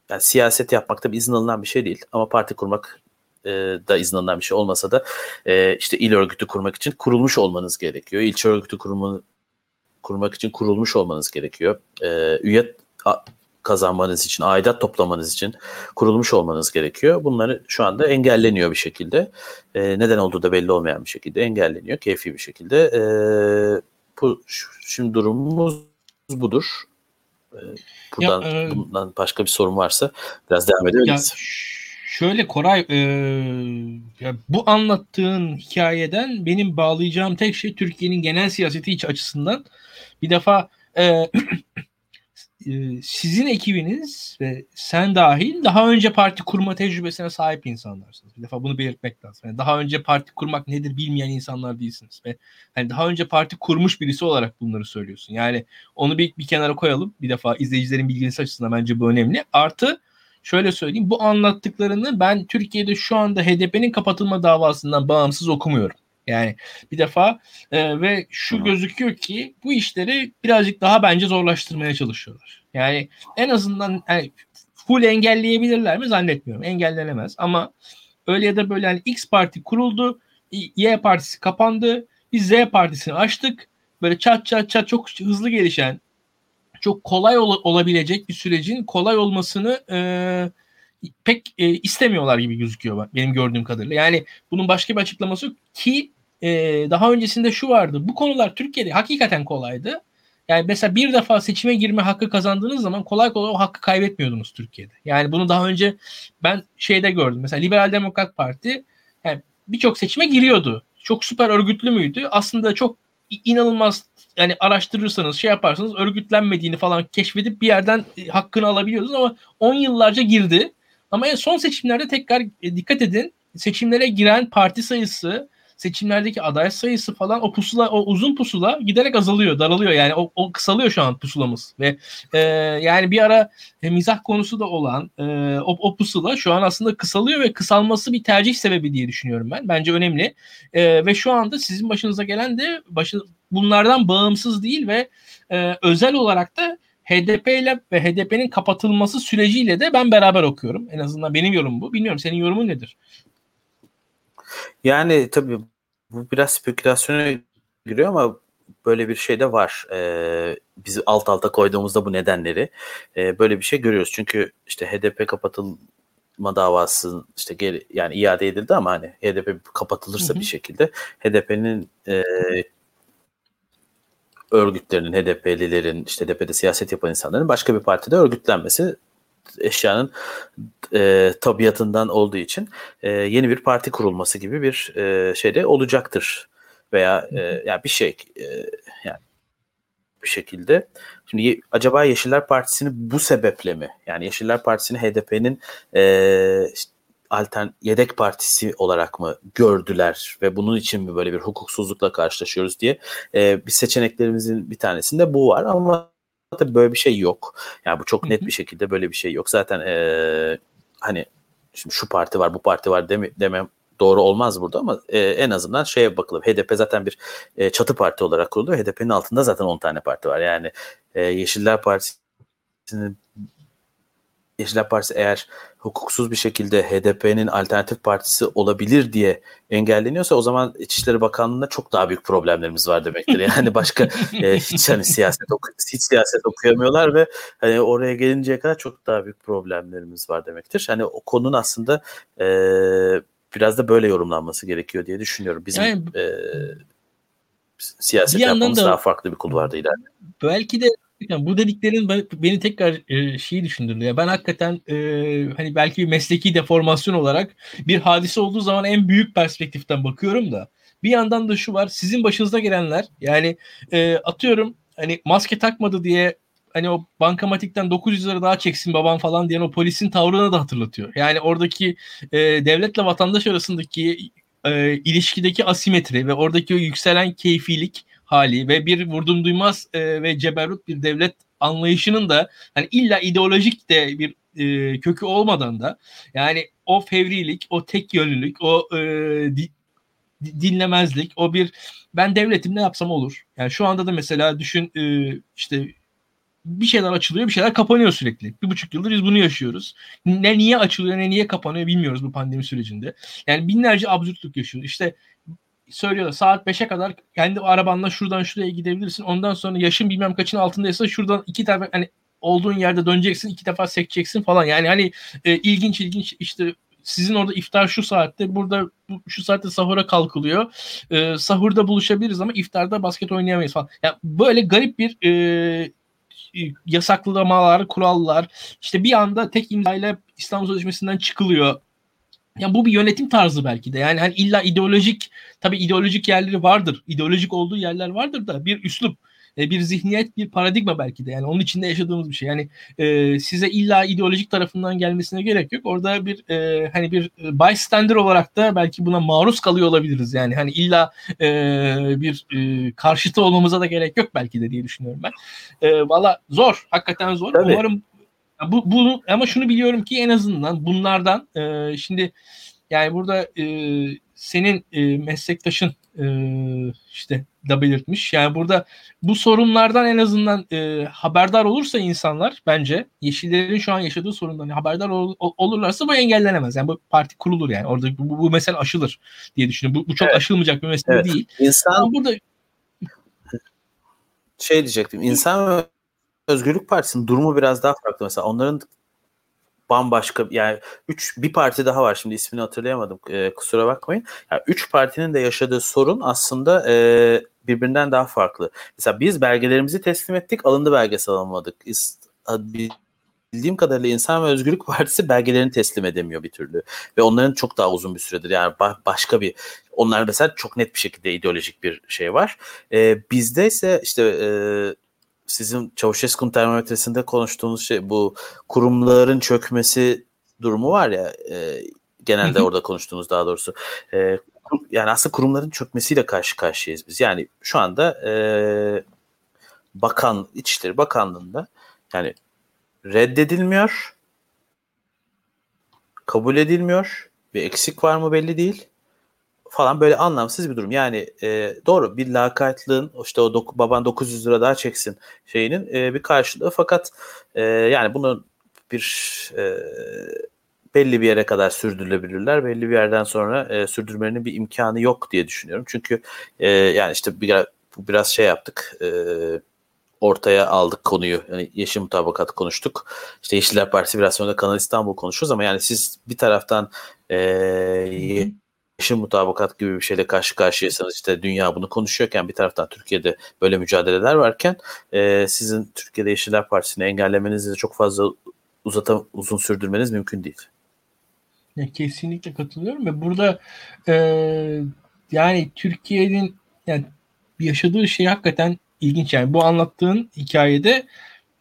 yani siyaset yapmak da izin alınan bir şey değil. Ama parti kurmak e, da izin alınan bir şey olmasa da e, işte il örgütü kurmak için kurulmuş olmanız gerekiyor. İlçe örgütü kurma, kurmak için kurulmuş olmanız gerekiyor. E, üye kazanmanız için, aidat toplamanız için kurulmuş olmanız gerekiyor. Bunları şu anda engelleniyor bir şekilde. E, neden olduğu da belli olmayan bir şekilde engelleniyor. Keyfi bir şekilde. E, bu şimdi durumumuz budur. E, buradan ya, e, bundan başka bir sorun varsa biraz devam edebiliriz. Ya, şöyle Koray e, ya bu anlattığın hikayeden benim bağlayacağım tek şey Türkiye'nin genel siyaseti iç açısından bir defa e, Ee, sizin ekibiniz ve sen dahil daha önce parti kurma tecrübesine sahip insanlarsınız. Bir defa bunu belirtmek lazım. Yani daha önce parti kurmak nedir bilmeyen insanlar değilsiniz ve hani daha önce parti kurmuş birisi olarak bunları söylüyorsun. Yani onu bir, bir kenara koyalım. Bir defa izleyicilerin bilgisi açısından bence bu önemli. Artı şöyle söyleyeyim bu anlattıklarını ben Türkiye'de şu anda HDP'nin kapatılma davasından bağımsız okumuyorum. Yani bir defa e, ve şu gözüküyor ki bu işleri birazcık daha bence zorlaştırmaya çalışıyorlar. Yani en azından yani full engelleyebilirler mi zannetmiyorum. Engellenemez ama öyle ya da böyle yani X parti kuruldu, Y partisi kapandı, biz Z partisini açtık. Böyle çat çat çat çok hızlı gelişen, çok kolay ol- olabilecek bir sürecin kolay olmasını e, pek e, istemiyorlar gibi gözüküyor benim gördüğüm kadarıyla. Yani bunun başka bir açıklaması ki e, daha öncesinde şu vardı. Bu konular Türkiye'de hakikaten kolaydı. Yani mesela bir defa seçime girme hakkı kazandığınız zaman kolay kolay o hakkı kaybetmiyordunuz Türkiye'de. Yani bunu daha önce ben şeyde gördüm. Mesela Liberal Demokrat Parti yani birçok seçime giriyordu. Çok süper örgütlü müydü? Aslında çok inanılmaz yani araştırırsanız şey yaparsanız örgütlenmediğini falan keşfedip bir yerden e, hakkını alabiliyordunuz ama 10 yıllarca girdi. Ama en son seçimlerde tekrar e, dikkat edin seçimlere giren parti sayısı seçimlerdeki aday sayısı falan o pusula o uzun pusula giderek azalıyor, daralıyor. Yani o, o kısalıyor şu an pusulamız ve e, yani bir ara e, mizah konusu da olan e, o, o pusula şu an aslında kısalıyor ve kısalması bir tercih sebebi diye düşünüyorum ben. Bence önemli. E, ve şu anda sizin başınıza gelen de başı bunlardan bağımsız değil ve e, özel olarak da HDP ile ve HDP'nin kapatılması süreciyle de ben beraber okuyorum. En azından benim yorumum bu. Bilmiyorum senin yorumun nedir? Yani tabii bu biraz spekülasyona giriyor ama böyle bir şey de var. Ee, biz alt alta koyduğumuzda bu nedenleri e, böyle bir şey görüyoruz. Çünkü işte HDP kapatılma davası işte geri yani iade edildi ama hani HDP kapatılırsa hı hı. bir şekilde HDP'nin e, örgütlerinin, HDP'lilerin, işte HDP'de siyaset yapan insanların başka bir partide örgütlenmesi eşyanın e, tabiatından olduğu için e, yeni bir parti kurulması gibi bir e, şey de olacaktır veya e, yani bir şey e, yani bir şekilde. Şimdi acaba Yeşiller Partisi'ni bu sebeple mi? Yani Yeşiller Partisi'ni HDP'nin e, işte, altern yedek partisi olarak mı gördüler ve bunun için mi böyle bir hukuksuzlukla karşılaşıyoruz diye e, bir seçeneklerimizin bir tanesinde bu var ama tabii böyle bir şey yok. Yani bu çok net bir şekilde böyle bir şey yok. Zaten e, hani şimdi şu parti var bu parti var deme, demem doğru olmaz burada ama e, en azından şeye bakılıp HDP zaten bir e, çatı parti olarak kuruldu. HDP'nin altında zaten 10 tane parti var. Yani e, Yeşiller Partisi'nin Yeşiller Partisi eğer hukuksuz bir şekilde HDP'nin alternatif partisi olabilir diye engelleniyorsa o zaman İçişleri Bakanlığı'nda çok daha büyük problemlerimiz var demektir. Yani başka e, hiç hani siyaset oku hiç siyaset okuyamıyorlar ve hani oraya gelinceye kadar çok daha büyük problemlerimiz var demektir. Hani o konunun aslında e, biraz da böyle yorumlanması gerekiyor diye düşünüyorum. Bizim yani, e, siyaset yapmamız da, daha farklı bir kulvarda ilerliyor. Belki de yani bu dediklerin beni tekrar e, şeyi düşündürdü. Ya ben hakikaten e, hani belki mesleki deformasyon olarak bir hadise olduğu zaman en büyük perspektiften bakıyorum da bir yandan da şu var sizin başınıza gelenler yani e, atıyorum hani maske takmadı diye hani o bankamatikten 900 lira daha çeksin babam falan diyen o polisin tavrını da hatırlatıyor. Yani oradaki e, devletle vatandaş arasındaki e, ilişkideki asimetri ve oradaki o yükselen keyfilik hali ve bir vurdum duymaz e, ve ceberut bir devlet anlayışının da hani illa ideolojik de bir e, kökü olmadan da yani o fevrilik, o tek yönlülük, o e, di, dinlemezlik, o bir ben devletim ne yapsam olur. Yani şu anda da mesela düşün e, işte bir şeyler açılıyor, bir şeyler kapanıyor sürekli. Bir buçuk yıldır biz bunu yaşıyoruz. Ne niye açılıyor, ne niye kapanıyor bilmiyoruz bu pandemi sürecinde. Yani binlerce absürtlük yaşıyoruz. İşte söylüyorlar saat 5'e kadar kendi arabanla şuradan şuraya gidebilirsin. Ondan sonra yaşın bilmem kaçın altındaysa şuradan iki tane hani olduğun yerde döneceksin iki defa sekeceksin falan. Yani hani e, ilginç ilginç işte sizin orada iftar şu saatte burada şu saatte sahura kalkılıyor. E, sahurda buluşabiliriz ama iftarda basket oynayamayız falan. Yani böyle garip bir e, yasaklamalar, kurallar işte bir anda tek imzayla İstanbul Sözleşmesi'nden çıkılıyor. Yani bu bir yönetim tarzı belki de. Yani hani illa ideolojik tabii ideolojik yerleri vardır. İdeolojik olduğu yerler vardır da bir üslup e, bir zihniyet, bir paradigma belki de. Yani onun içinde yaşadığımız bir şey. Yani e, size illa ideolojik tarafından gelmesine gerek yok. Orada bir e, hani bir bystander olarak da belki buna maruz kalıyor olabiliriz. Yani hani illa e, bir e, karşıtı olmamıza da gerek yok belki de diye düşünüyorum ben. E, Valla zor. Hakikaten zor. Tabii. Umarım bu, bu ama şunu biliyorum ki en azından bunlardan e, şimdi yani burada e, senin e, meslektaşın e, işte da belirtmiş. Yani burada bu sorunlardan en azından e, haberdar olursa insanlar bence Yeşillerin şu an yaşadığı sorundan haberdar ol, olurlarsa bu engellenemez. Yani bu parti kurulur yani. Orada bu, bu mesele aşılır diye düşünüyorum. Bu, bu çok evet. aşılmayacak bir mesele evet. değil. İnsan Ama burada şey diyecektim. İnsan Özgürlük Partisi'nin durumu biraz daha farklı. Mesela onların bambaşka yani üç bir parti daha var şimdi ismini hatırlayamadım e, kusura bakmayın. Yani üç partinin de yaşadığı sorun aslında e, birbirinden daha farklı. Mesela biz belgelerimizi teslim ettik alındı belgesi alamadık. Bildiğim kadarıyla İnsan ve Özgürlük Partisi belgelerini teslim edemiyor bir türlü. Ve onların çok daha uzun bir süredir yani başka bir onlar mesela çok net bir şekilde ideolojik bir şey var. E, bizde ise işte e, sizin Çavuşesku'nun termometresinde konuştuğunuz şey bu kurumların çökmesi durumu var ya e, genelde orada konuştuğunuz daha doğrusu. E, yani aslında kurumların çökmesiyle karşı karşıyayız biz. Yani şu anda e, Bakan İçişleri Bakanlığı'nda yani reddedilmiyor, kabul edilmiyor, bir eksik var mı belli değil falan böyle anlamsız bir durum. Yani e, doğru bir lakatlığın işte o doku, baban 900 lira daha çeksin şeyinin e, bir karşılığı fakat e, yani bunu bir e, belli bir yere kadar sürdürülebilirler. Belli bir yerden sonra e, sürdürmenin bir imkanı yok diye düşünüyorum. Çünkü e, yani işte bir, bu biraz şey yaptık. E, ortaya aldık konuyu. Yani Yeşil Mutabakat konuştuk. İşte Yeşiller Partisi biraz sonra Kanal İstanbul konuşuyoruz ama yani siz bir taraftan e, yeşil mutabakat gibi bir şeyle karşı karşıyaysanız işte dünya bunu konuşuyorken bir taraftan Türkiye'de böyle mücadeleler varken e, sizin Türkiye'de Yeşiller Partisi'ni engellemenizi çok fazla uzata, uzun sürdürmeniz mümkün değil. Ya kesinlikle katılıyorum ve burada e, yani Türkiye'nin yani yaşadığı şey hakikaten ilginç yani bu anlattığın hikayede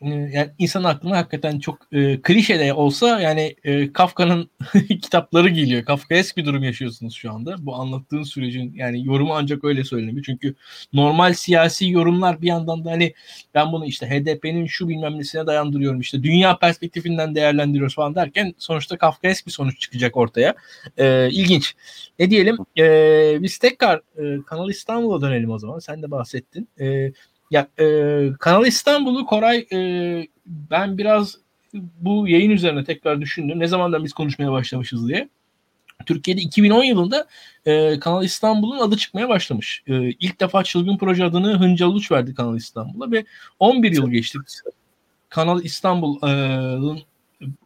yani insan aklına hakikaten çok e, klişe de olsa yani e, Kafka'nın kitapları geliyor. Kafkaesk bir durum yaşıyorsunuz şu anda. Bu anlattığın sürecin yani yorumu ancak öyle söylenebilir. Çünkü normal siyasi yorumlar bir yandan da hani ben bunu işte HDP'nin şu bilmem nesine dayandırıyorum işte dünya perspektifinden değerlendiriyoruz falan derken sonuçta Kafkaesk bir sonuç çıkacak ortaya. E, ilginç. Ne diyelim? E, biz tekrar e, Kanal İstanbul'a dönelim o zaman. Sen de bahsettin. E, ya e, Kanal İstanbul'u Koray e, ben biraz bu yayın üzerine tekrar düşündüm. Ne zamandan biz konuşmaya başlamışız diye. Türkiye'de 2010 yılında e, Kanal İstanbul'un adı çıkmaya başlamış. E, ilk defa çılgın proje adını Hıncal Uluç verdi Kanal İstanbul'a ve 11 yıl geçti. Kanal İstanbul'un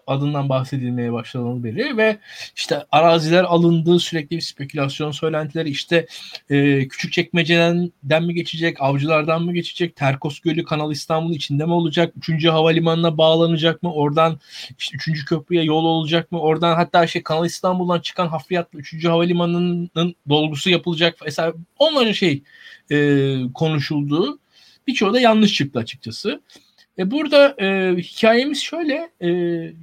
adından bahsedilmeye başlanıldı beri ve işte araziler alındı sürekli bir spekülasyon söylentileri işte e, küçük çekmeceden mi geçecek avcılardan mı geçecek Terkos Gölü Kanal İstanbul'un içinde mi olacak üçüncü havalimanına bağlanacak mı oradan işte üçüncü köprüye yol olacak mı oradan hatta şey Kanal İstanbul'dan çıkan hafriyatla üçüncü havalimanının dolgusu yapılacak mesela onların şey e, konuşulduğu birçoğu da yanlış çıktı açıkçası. E burada e, hikayemiz şöyle e,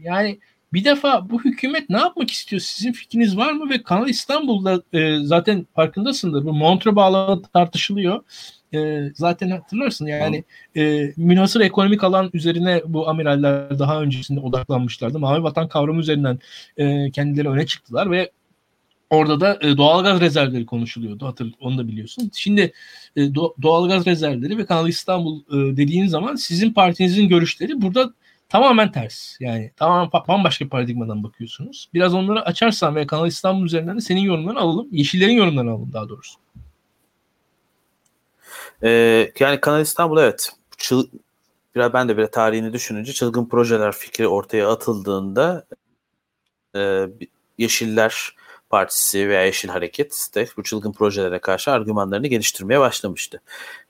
yani bir defa bu hükümet ne yapmak istiyor? Sizin fikriniz var mı? Ve Kanal İstanbul'da e, zaten farkındasındır. Bu Montre bağlamı tartışılıyor. E, zaten hatırlarsın yani e, münhasır ekonomik alan üzerine bu amiraller daha öncesinde odaklanmışlardı. Mavi vatan kavramı üzerinden e, kendileri öne çıktılar ve Orada da e, doğalgaz rezervleri konuşuluyordu. Hatır, onu da biliyorsun. Şimdi e, do, doğalgaz rezervleri ve Kanal İstanbul e, dediğin zaman sizin partinizin görüşleri burada tamamen ters. Yani tamamen bambaşka bir paradigmadan bakıyorsunuz. Biraz onları açarsan ve Kanal İstanbul üzerinden de senin yorumlarını alalım. Yeşillerin yorumlarını alalım daha doğrusu. Ee, yani Kanal İstanbul evet. Çıl, biraz ben de bir tarihini düşününce çılgın projeler fikri ortaya atıldığında e, Yeşiller Partisi veya Yeşil Hareket de bu çılgın projelere karşı argümanlarını geliştirmeye başlamıştı.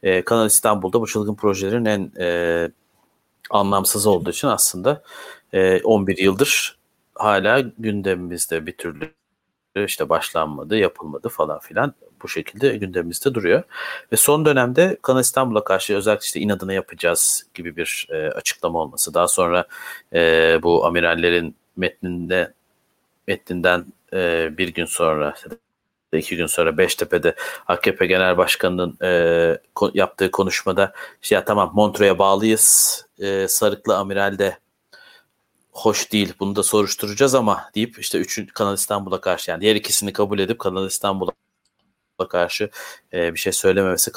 Ee, Kanal İstanbul'da bu çılgın projelerin en e, anlamsız olduğu için aslında e, 11 yıldır hala gündemimizde bir türlü işte başlanmadı, yapılmadı falan filan bu şekilde gündemimizde duruyor. Ve son dönemde Kanal İstanbul'a karşı özellikle işte inadına yapacağız gibi bir e, açıklama olması. Daha sonra e, bu amirallerin metninde metninden e, bir gün sonra iki gün sonra Beştepe'de AKP Genel Başkanı'nın e, ko- yaptığı konuşmada işte ya tamam Montreux'e bağlıyız. E, Sarıklı Amiral'de hoş değil bunu da soruşturacağız ama deyip işte üçün Kanal İstanbul'a karşı yani diğer ikisini kabul edip Kanal İstanbul'a karşı e, bir şey söylememesi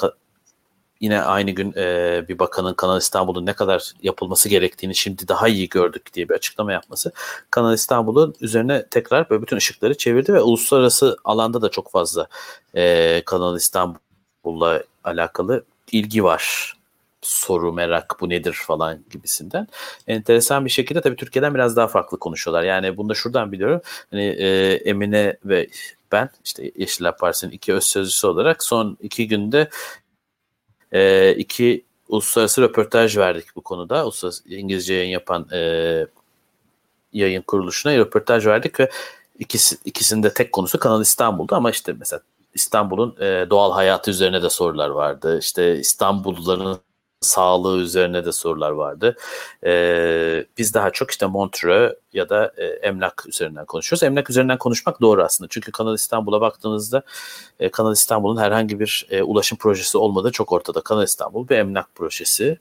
yine aynı gün e, bir bakanın Kanal İstanbul'un ne kadar yapılması gerektiğini şimdi daha iyi gördük diye bir açıklama yapması Kanal İstanbul'un üzerine tekrar böyle bütün ışıkları çevirdi ve uluslararası alanda da çok fazla e, Kanal İstanbul'la alakalı ilgi var soru, merak bu nedir falan gibisinden. Enteresan bir şekilde tabii Türkiye'den biraz daha farklı konuşuyorlar. Yani bunu da şuradan biliyorum. Hani e, Emine ve ben işte Yeşiller Partisi'nin iki öz sözcüsü olarak son iki günde e, iki uluslararası röportaj verdik bu konuda. Uluslararası İngilizce yayın yapan e, yayın kuruluşuna röportaj verdik ve ikisi, ikisinde tek konusu Kanal İstanbul'da ama işte mesela İstanbul'un e, doğal hayatı üzerine de sorular vardı. İşte İstanbulluların sağlığı üzerine de sorular vardı. Ee, biz daha çok işte Montreux ya da e, emlak üzerinden konuşuyoruz. Emlak üzerinden konuşmak doğru aslında. Çünkü Kanal İstanbul'a baktığınızda e, Kanal İstanbul'un herhangi bir e, ulaşım projesi olmadığı çok ortada. Kanal İstanbul bir emlak projesi.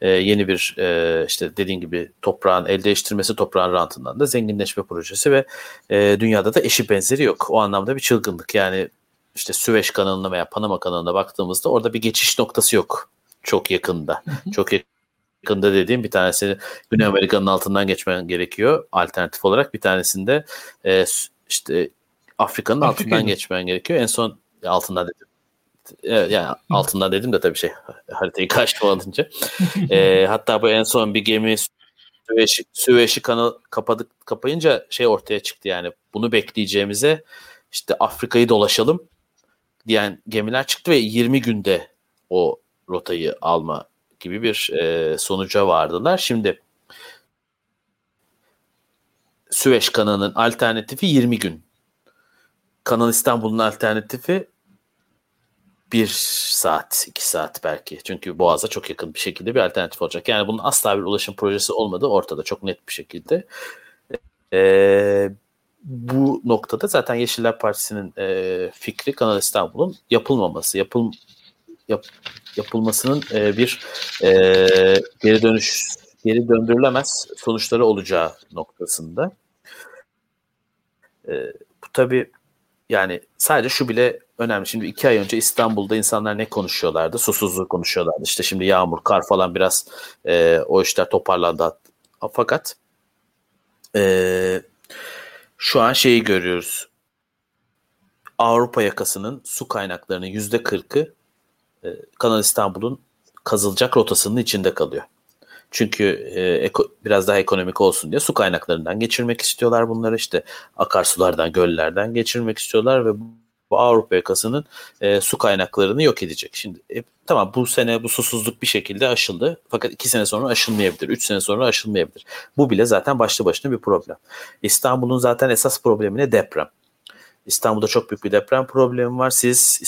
E, yeni bir e, işte dediğin gibi toprağın el değiştirmesi toprağın rantından da zenginleşme projesi ve e, dünyada da eşi benzeri yok. O anlamda bir çılgınlık. Yani işte Süveyş kanalına veya Panama kanalına baktığımızda orada bir geçiş noktası yok. Çok yakında. Çok yakında dediğim bir tanesi Güney Amerika'nın altından geçmen gerekiyor alternatif olarak. Bir tanesinde e, işte Afrika'nın Afrika altından geçmen gerekiyor. En son altından dedim. Yani altından dedim de tabii şey haritayı karşılamadınca. e, hatta bu en son bir gemi Süveyş'i, Süveyş'i kanal kapadık kapayınca şey ortaya çıktı yani bunu bekleyeceğimize işte Afrika'yı dolaşalım diyen gemiler çıktı ve 20 günde o rotayı alma gibi bir e, sonuca vardılar. Şimdi Süveyş kanalının alternatifi 20 gün. Kanal İstanbul'un alternatifi 1 saat, 2 saat belki. Çünkü Boğaz'a çok yakın bir şekilde bir alternatif olacak. Yani bunun asla bir ulaşım projesi olmadığı ortada çok net bir şekilde. Ee, bu noktada zaten Yeşiller Partisi'nin e, fikri Kanal İstanbul'un yapılmaması, yapıl yap, yapılmasının e, bir e, geri dönüş geri döndürülemez sonuçları olacağı noktasında. E, bu tabi yani sadece şu bile önemli. Şimdi iki ay önce İstanbul'da insanlar ne konuşuyorlardı? Susuzluğu konuşuyorlardı. İşte şimdi yağmur, kar falan biraz e, o işler toparlandı. Fakat e, şu an şeyi görüyoruz. Avrupa yakasının su kaynaklarının yüzde kırkı e, Kanal İstanbul'un kazılacak rotasının içinde kalıyor. Çünkü e, eko, biraz daha ekonomik olsun diye su kaynaklarından geçirmek istiyorlar bunları işte akarsulardan, göllerden geçirmek istiyorlar ve bu Avrupa yakasının e, su kaynaklarını yok edecek. Şimdi e, tamam bu sene bu susuzluk bir şekilde aşıldı. Fakat iki sene sonra aşılmayabilir. Üç sene sonra aşılmayabilir. Bu bile zaten başlı başına bir problem. İstanbul'un zaten esas problemi ne? Deprem. İstanbul'da çok büyük bir deprem problemi var. Siz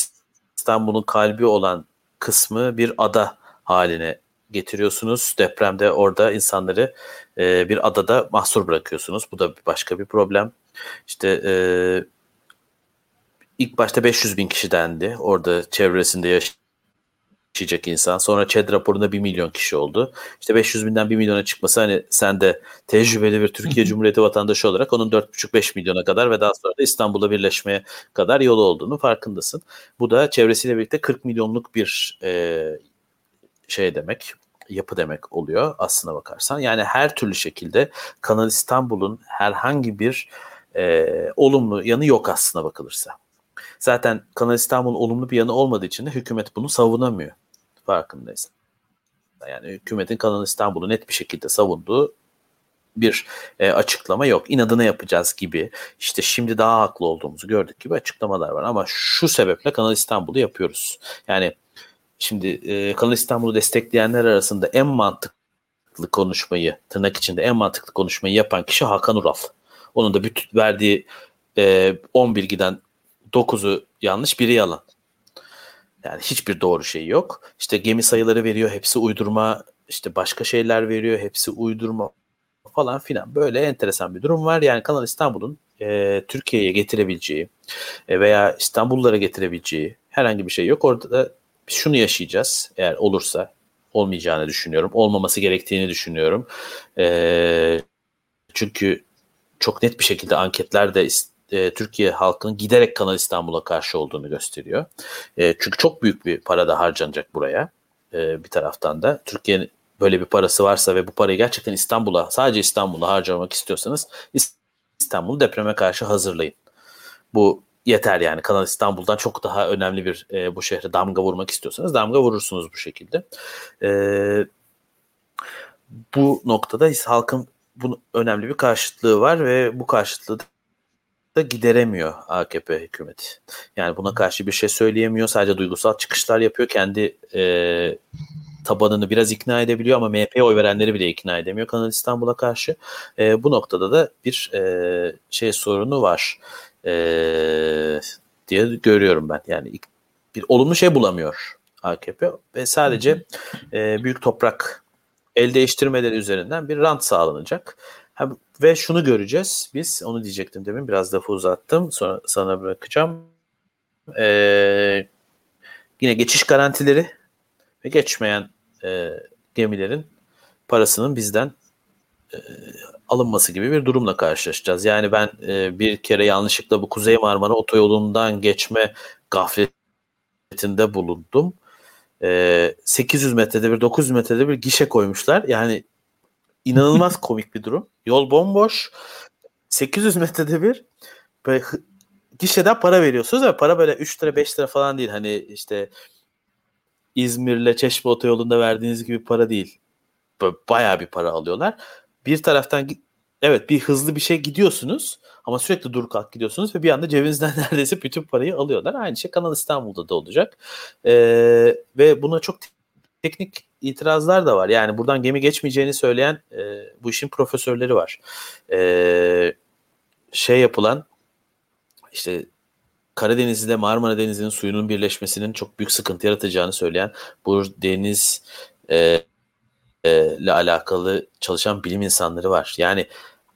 İstanbul'un kalbi olan kısmı bir ada haline getiriyorsunuz. Depremde orada insanları e, bir adada mahsur bırakıyorsunuz. Bu da başka bir problem. İşte e, ilk başta 500 bin kişi dendi. Orada çevresinde yaşayacak insan. Sonra ÇED raporunda 1 milyon kişi oldu. İşte 500 binden 1 milyona çıkması hani sen de tecrübeli bir Türkiye Cumhuriyeti vatandaşı olarak onun 4,5-5 milyona kadar ve daha sonra da İstanbul'a birleşmeye kadar yolu olduğunu farkındasın. Bu da çevresiyle birlikte 40 milyonluk bir e, şey demek yapı demek oluyor aslına bakarsan. Yani her türlü şekilde Kanal İstanbul'un herhangi bir e, olumlu yanı yok aslına bakılırsa. Zaten Kanal İstanbul'un olumlu bir yanı olmadığı için de hükümet bunu savunamıyor. Farkındayız. Yani hükümetin Kanal İstanbul'u net bir şekilde savunduğu bir e, açıklama yok. İnadına yapacağız gibi işte şimdi daha haklı olduğumuzu gördük gibi açıklamalar var. Ama şu sebeple Kanal İstanbul'u yapıyoruz. Yani şimdi e, Kanal İstanbul'u destekleyenler arasında en mantıklı konuşmayı tırnak içinde en mantıklı konuşmayı yapan kişi Hakan Ural. Onun da bütün verdiği e, 10 bilgiden 9'u yanlış biri yalan. Yani hiçbir doğru şey yok. İşte gemi sayıları veriyor, hepsi uydurma. İşte başka şeyler veriyor, hepsi uydurma falan filan. Böyle enteresan bir durum var. Yani Kanal İstanbul'un e, Türkiye'ye getirebileceği e, veya İstanbullara getirebileceği herhangi bir şey yok. Orada da şunu yaşayacağız eğer olursa olmayacağını düşünüyorum. Olmaması gerektiğini düşünüyorum. E, çünkü çok net bir şekilde anketler de e, Türkiye halkının giderek Kanal İstanbul'a karşı olduğunu gösteriyor. E, çünkü çok büyük bir para da harcanacak buraya e, bir taraftan da. Türkiye'nin böyle bir parası varsa ve bu parayı gerçekten İstanbul'a sadece İstanbul'a harcamak istiyorsanız İstanbul'u depreme karşı hazırlayın. Bu yeter yani Kanal İstanbul'dan çok daha önemli bir e, bu şehre damga vurmak istiyorsanız damga vurursunuz bu şekilde. E, bu noktada halkın bunun önemli bir karşıtlığı var ve bu karşıtlığı da gideremiyor AKP hükümeti. Yani buna karşı bir şey söyleyemiyor. Sadece duygusal çıkışlar yapıyor. Kendi e, tabanını biraz ikna edebiliyor ama MHP'ye oy verenleri bile ikna edemiyor Kanal İstanbul'a karşı. E, bu noktada da bir e, şey sorunu var e, diye görüyorum ben. Yani bir olumlu şey bulamıyor AKP ve sadece e, büyük toprak el değiştirmeleri üzerinden bir rant sağlanacak. Ha, ve şunu göreceğiz biz, onu diyecektim demin biraz lafı uzattım sonra sana bırakacağım. Ee, yine geçiş garantileri ve geçmeyen e, gemilerin parasının bizden e, alınması gibi bir durumla karşılaşacağız. Yani ben e, bir kere yanlışlıkla bu Kuzey Marmara otoyolundan geçme gafletinde bulundum. E, 800 metrede bir 900 metrede bir gişe koymuşlar. Yani inanılmaz komik bir durum. Yol bomboş. 800 metrede bir böyle gişeden para veriyorsunuz ama para böyle 3 lira 5 lira falan değil. Hani işte İzmir'le Çeşme otoyolunda verdiğiniz gibi para değil. Böyle bayağı bir para alıyorlar. Bir taraftan evet bir hızlı bir şey gidiyorsunuz ama sürekli dur kalk gidiyorsunuz ve bir anda cebinizden neredeyse bütün parayı alıyorlar. Aynı şey Kanal İstanbul'da da olacak. Ee, ve buna çok teknik itirazlar da var. Yani buradan gemi geçmeyeceğini söyleyen e, bu işin profesörleri var. E, şey yapılan işte Karadeniz ile Marmara Denizi'nin suyunun birleşmesinin çok büyük sıkıntı yaratacağını söyleyen bu deniz e, e, ile alakalı çalışan bilim insanları var. Yani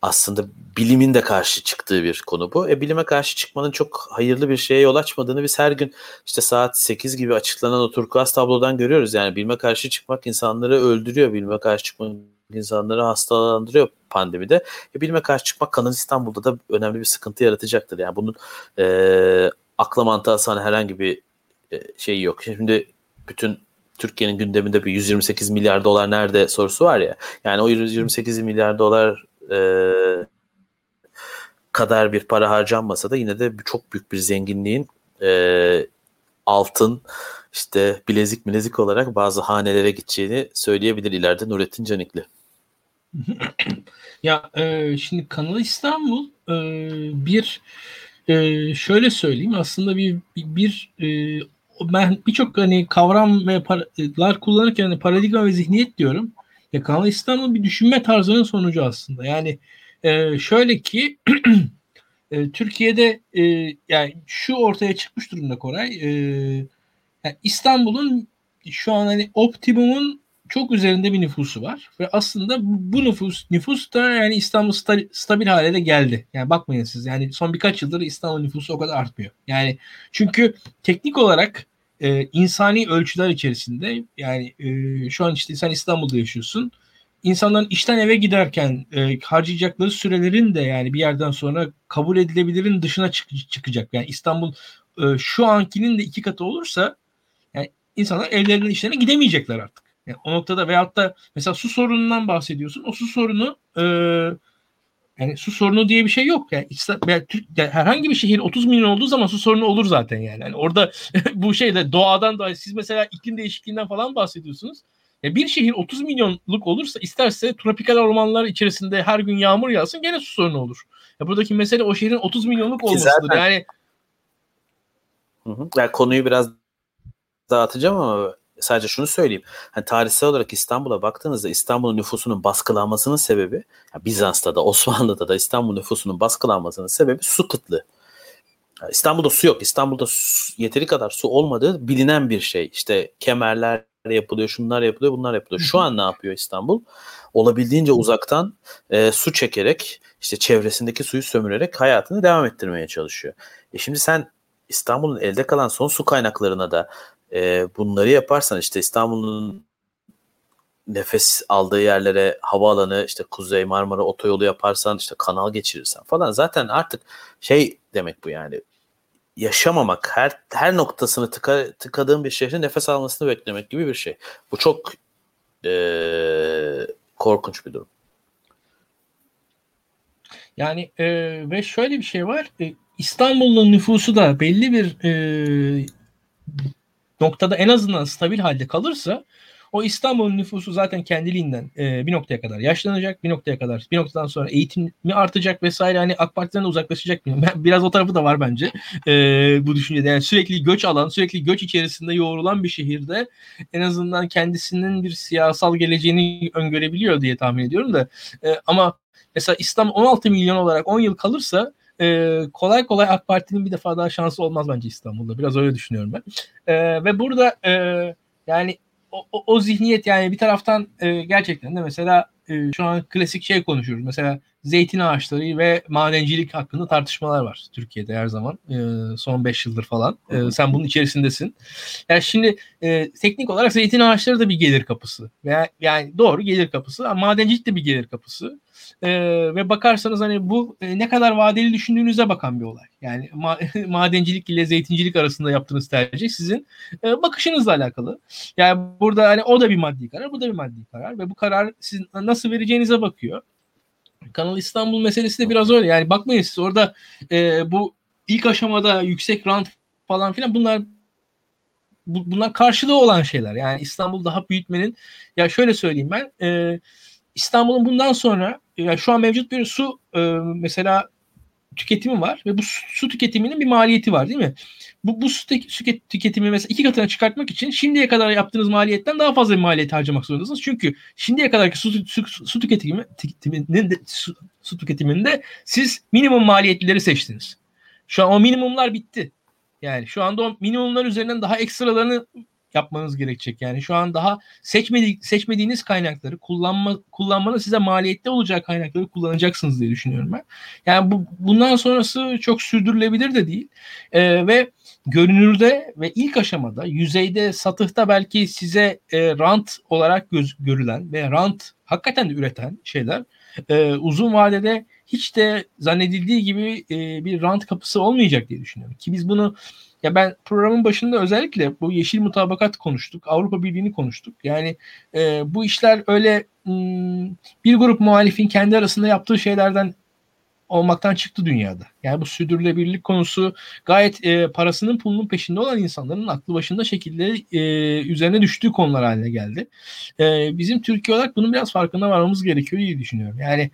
aslında bilimin de karşı çıktığı bir konu bu. E, bilime karşı çıkmanın çok hayırlı bir şeye yol açmadığını biz her gün işte saat 8 gibi açıklanan o turkuaz tablodan görüyoruz. Yani bilime karşı çıkmak insanları öldürüyor. Bilime karşı çıkmak insanları hastalandırıyor pandemide. E, bilime karşı çıkmak Kanal İstanbul'da da önemli bir sıkıntı yaratacaktır. Yani bunun e, akla mantığa sana herhangi bir e, şey yok. Şimdi bütün Türkiye'nin gündeminde bir 128 milyar dolar nerede sorusu var ya. Yani o 128 milyar dolar e, kadar bir para harcanmasa da yine de çok büyük bir zenginliğin e, altın işte bilezik bilezik olarak bazı hanelere gideceğini söyleyebilir ileride Nurettin Canikli. ya e, şimdi Kanal İstanbul e, bir e, şöyle söyleyeyim aslında bir bir, bir e, ben birçok hani kavram ve paralar kullanırken hani paradigma ve zihniyet diyorum. Ya Kanal İstanbul bir düşünme tarzının sonucu aslında. Yani e, şöyle ki e, Türkiye'de e, yani şu ortaya çıkmış durumda Koray. E, yani İstanbul'un şu an hani optimumun çok üzerinde bir nüfusu var ve aslında bu nüfus nüfus da yani İstanbul stabil hale de geldi. Yani bakmayın siz yani son birkaç yıldır İstanbul nüfusu o kadar artmıyor. Yani çünkü teknik olarak e, insani ölçüler içerisinde yani e, şu an işte sen İstanbul'da yaşıyorsun. İnsanların işten eve giderken e, harcayacakları sürelerin de yani bir yerden sonra kabul edilebilirin dışına çık- çıkacak. Yani İstanbul e, şu ankinin de iki katı olursa yani insanlar evlerinden işlerine gidemeyecekler artık. Yani o noktada veyahut da mesela su sorunundan bahsediyorsun. O su sorunu e, yani su sorunu diye bir şey yok. Yani, yani, yani herhangi bir şehir 30 milyon olduğu zaman su sorunu olur zaten yani. yani orada bu şeyde doğadan da siz mesela iklim değişikliğinden falan bahsediyorsunuz. Ya bir şehir 30 milyonluk olursa isterse tropikal ormanlar içerisinde her gün yağmur yağsın gene su sorunu olur. Ya buradaki mesele o şehrin 30 milyonluk olmasıdır. Yani hı hı. Yani konuyu biraz dağıtacağım ama sadece şunu söyleyeyim. Hani tarihsel olarak İstanbul'a baktığınızda İstanbul'un nüfusunun baskılanmasının sebebi Bizans'ta da Osmanlı'da da İstanbul nüfusunun baskılanmasının sebebi su kıtlığı. İstanbul'da su yok. İstanbul'da su, yeteri kadar su olmadığı bilinen bir şey. İşte kemerler yapılıyor, şunlar yapılıyor, bunlar yapılıyor. Şu an ne yapıyor İstanbul? Olabildiğince uzaktan e, su çekerek, işte çevresindeki suyu sömürerek hayatını devam ettirmeye çalışıyor. E şimdi sen İstanbul'un elde kalan son su kaynaklarına da e, bunları yaparsan işte İstanbul'un nefes aldığı yerlere havaalanı işte Kuzey Marmara otoyolu yaparsan işte kanal geçirirsen falan zaten artık şey demek bu yani yaşamamak her her noktasını tıka, tıkadığın bir şehrin nefes almasını beklemek gibi bir şey. Bu çok e, korkunç bir durum. Yani e, ve şöyle bir şey var. E, İstanbul'un nüfusu da belli bir e, noktada en azından stabil halde kalırsa o İstanbul'un nüfusu zaten kendiliğinden e, bir noktaya kadar yaşlanacak, bir noktaya kadar, bir noktadan sonra eğitimi artacak vesaire. Hani AK Parti'den de uzaklaşacak. Biraz o tarafı da var bence e, bu düşüncede. Yani sürekli göç alan, sürekli göç içerisinde yoğrulan bir şehirde en azından kendisinin bir siyasal geleceğini öngörebiliyor diye tahmin ediyorum da. E, ama mesela İstanbul 16 milyon olarak 10 yıl kalırsa e, kolay kolay AK Parti'nin bir defa daha şansı olmaz bence İstanbul'da. Biraz öyle düşünüyorum ben. E, ve burada e, yani o, o, o zihniyet yani bir taraftan e, gerçekten de mesela e, şu an klasik şey konuşuyoruz. Mesela zeytin ağaçları ve madencilik hakkında tartışmalar var Türkiye'de her zaman. E, son 5 yıldır falan. E, sen bunun içerisindesin. Yani şimdi e, teknik olarak zeytin ağaçları da bir gelir kapısı. Veya yani doğru gelir kapısı ama madencilik de bir gelir kapısı. E, ve bakarsanız hani bu e, ne kadar vadeli düşündüğünüze bakan bir olay. Yani ma- madencilik ile zeytincilik arasında yaptığınız tercih sizin e, bakışınızla alakalı. Yani burada hani o da bir maddi karar, bu da bir maddi karar ve bu karar sizin nasıl vereceğinize bakıyor. Kanal İstanbul meselesi de biraz öyle. Yani bakmayın siz orada e, bu ilk aşamada yüksek rant falan filan bunlar bu, bunlar karşılığı olan şeyler. Yani İstanbul daha büyütmenin ya şöyle söyleyeyim ben e, İstanbul'un bundan sonra yani şu an mevcut bir su e, mesela tüketimi var ve bu su, su tüketiminin bir maliyeti var değil mi? Bu, bu su, tüketimi mesela iki katına çıkartmak için şimdiye kadar yaptığınız maliyetten daha fazla bir maliyet harcamak zorundasınız. Çünkü şimdiye kadarki su, su, su tüketimi, tüketiminin de, su, su tüketiminde siz minimum maliyetleri seçtiniz. Şu an o minimumlar bitti. Yani şu anda o minimumlar üzerinden daha ekstralarını yapmanız gerekecek. Yani şu an daha seçmedi, seçmediğiniz kaynakları kullanma kullanmanın size maliyette olacak kaynakları kullanacaksınız diye düşünüyorum ben. Yani bu bundan sonrası çok sürdürülebilir de değil. Ee, ve görünürde ve ilk aşamada yüzeyde satıhta belki size e, rant olarak göz, görülen ve rant hakikaten de üreten şeyler e, uzun vadede hiç de zannedildiği gibi e, bir rant kapısı olmayacak diye düşünüyorum. Ki biz bunu ya ben programın başında özellikle bu yeşil mutabakat konuştuk. Avrupa Birliği'ni konuştuk. Yani e, bu işler öyle m, hmm, bir grup muhalifin kendi arasında yaptığı şeylerden olmaktan çıktı dünyada. Yani bu sürdürülebilirlik konusu gayet e, parasının pulunun peşinde olan insanların aklı başında şekilde e, üzerine düştüğü konular haline geldi. E, bizim Türkiye olarak bunun biraz farkında varmamız gerekiyor diye düşünüyorum. Yani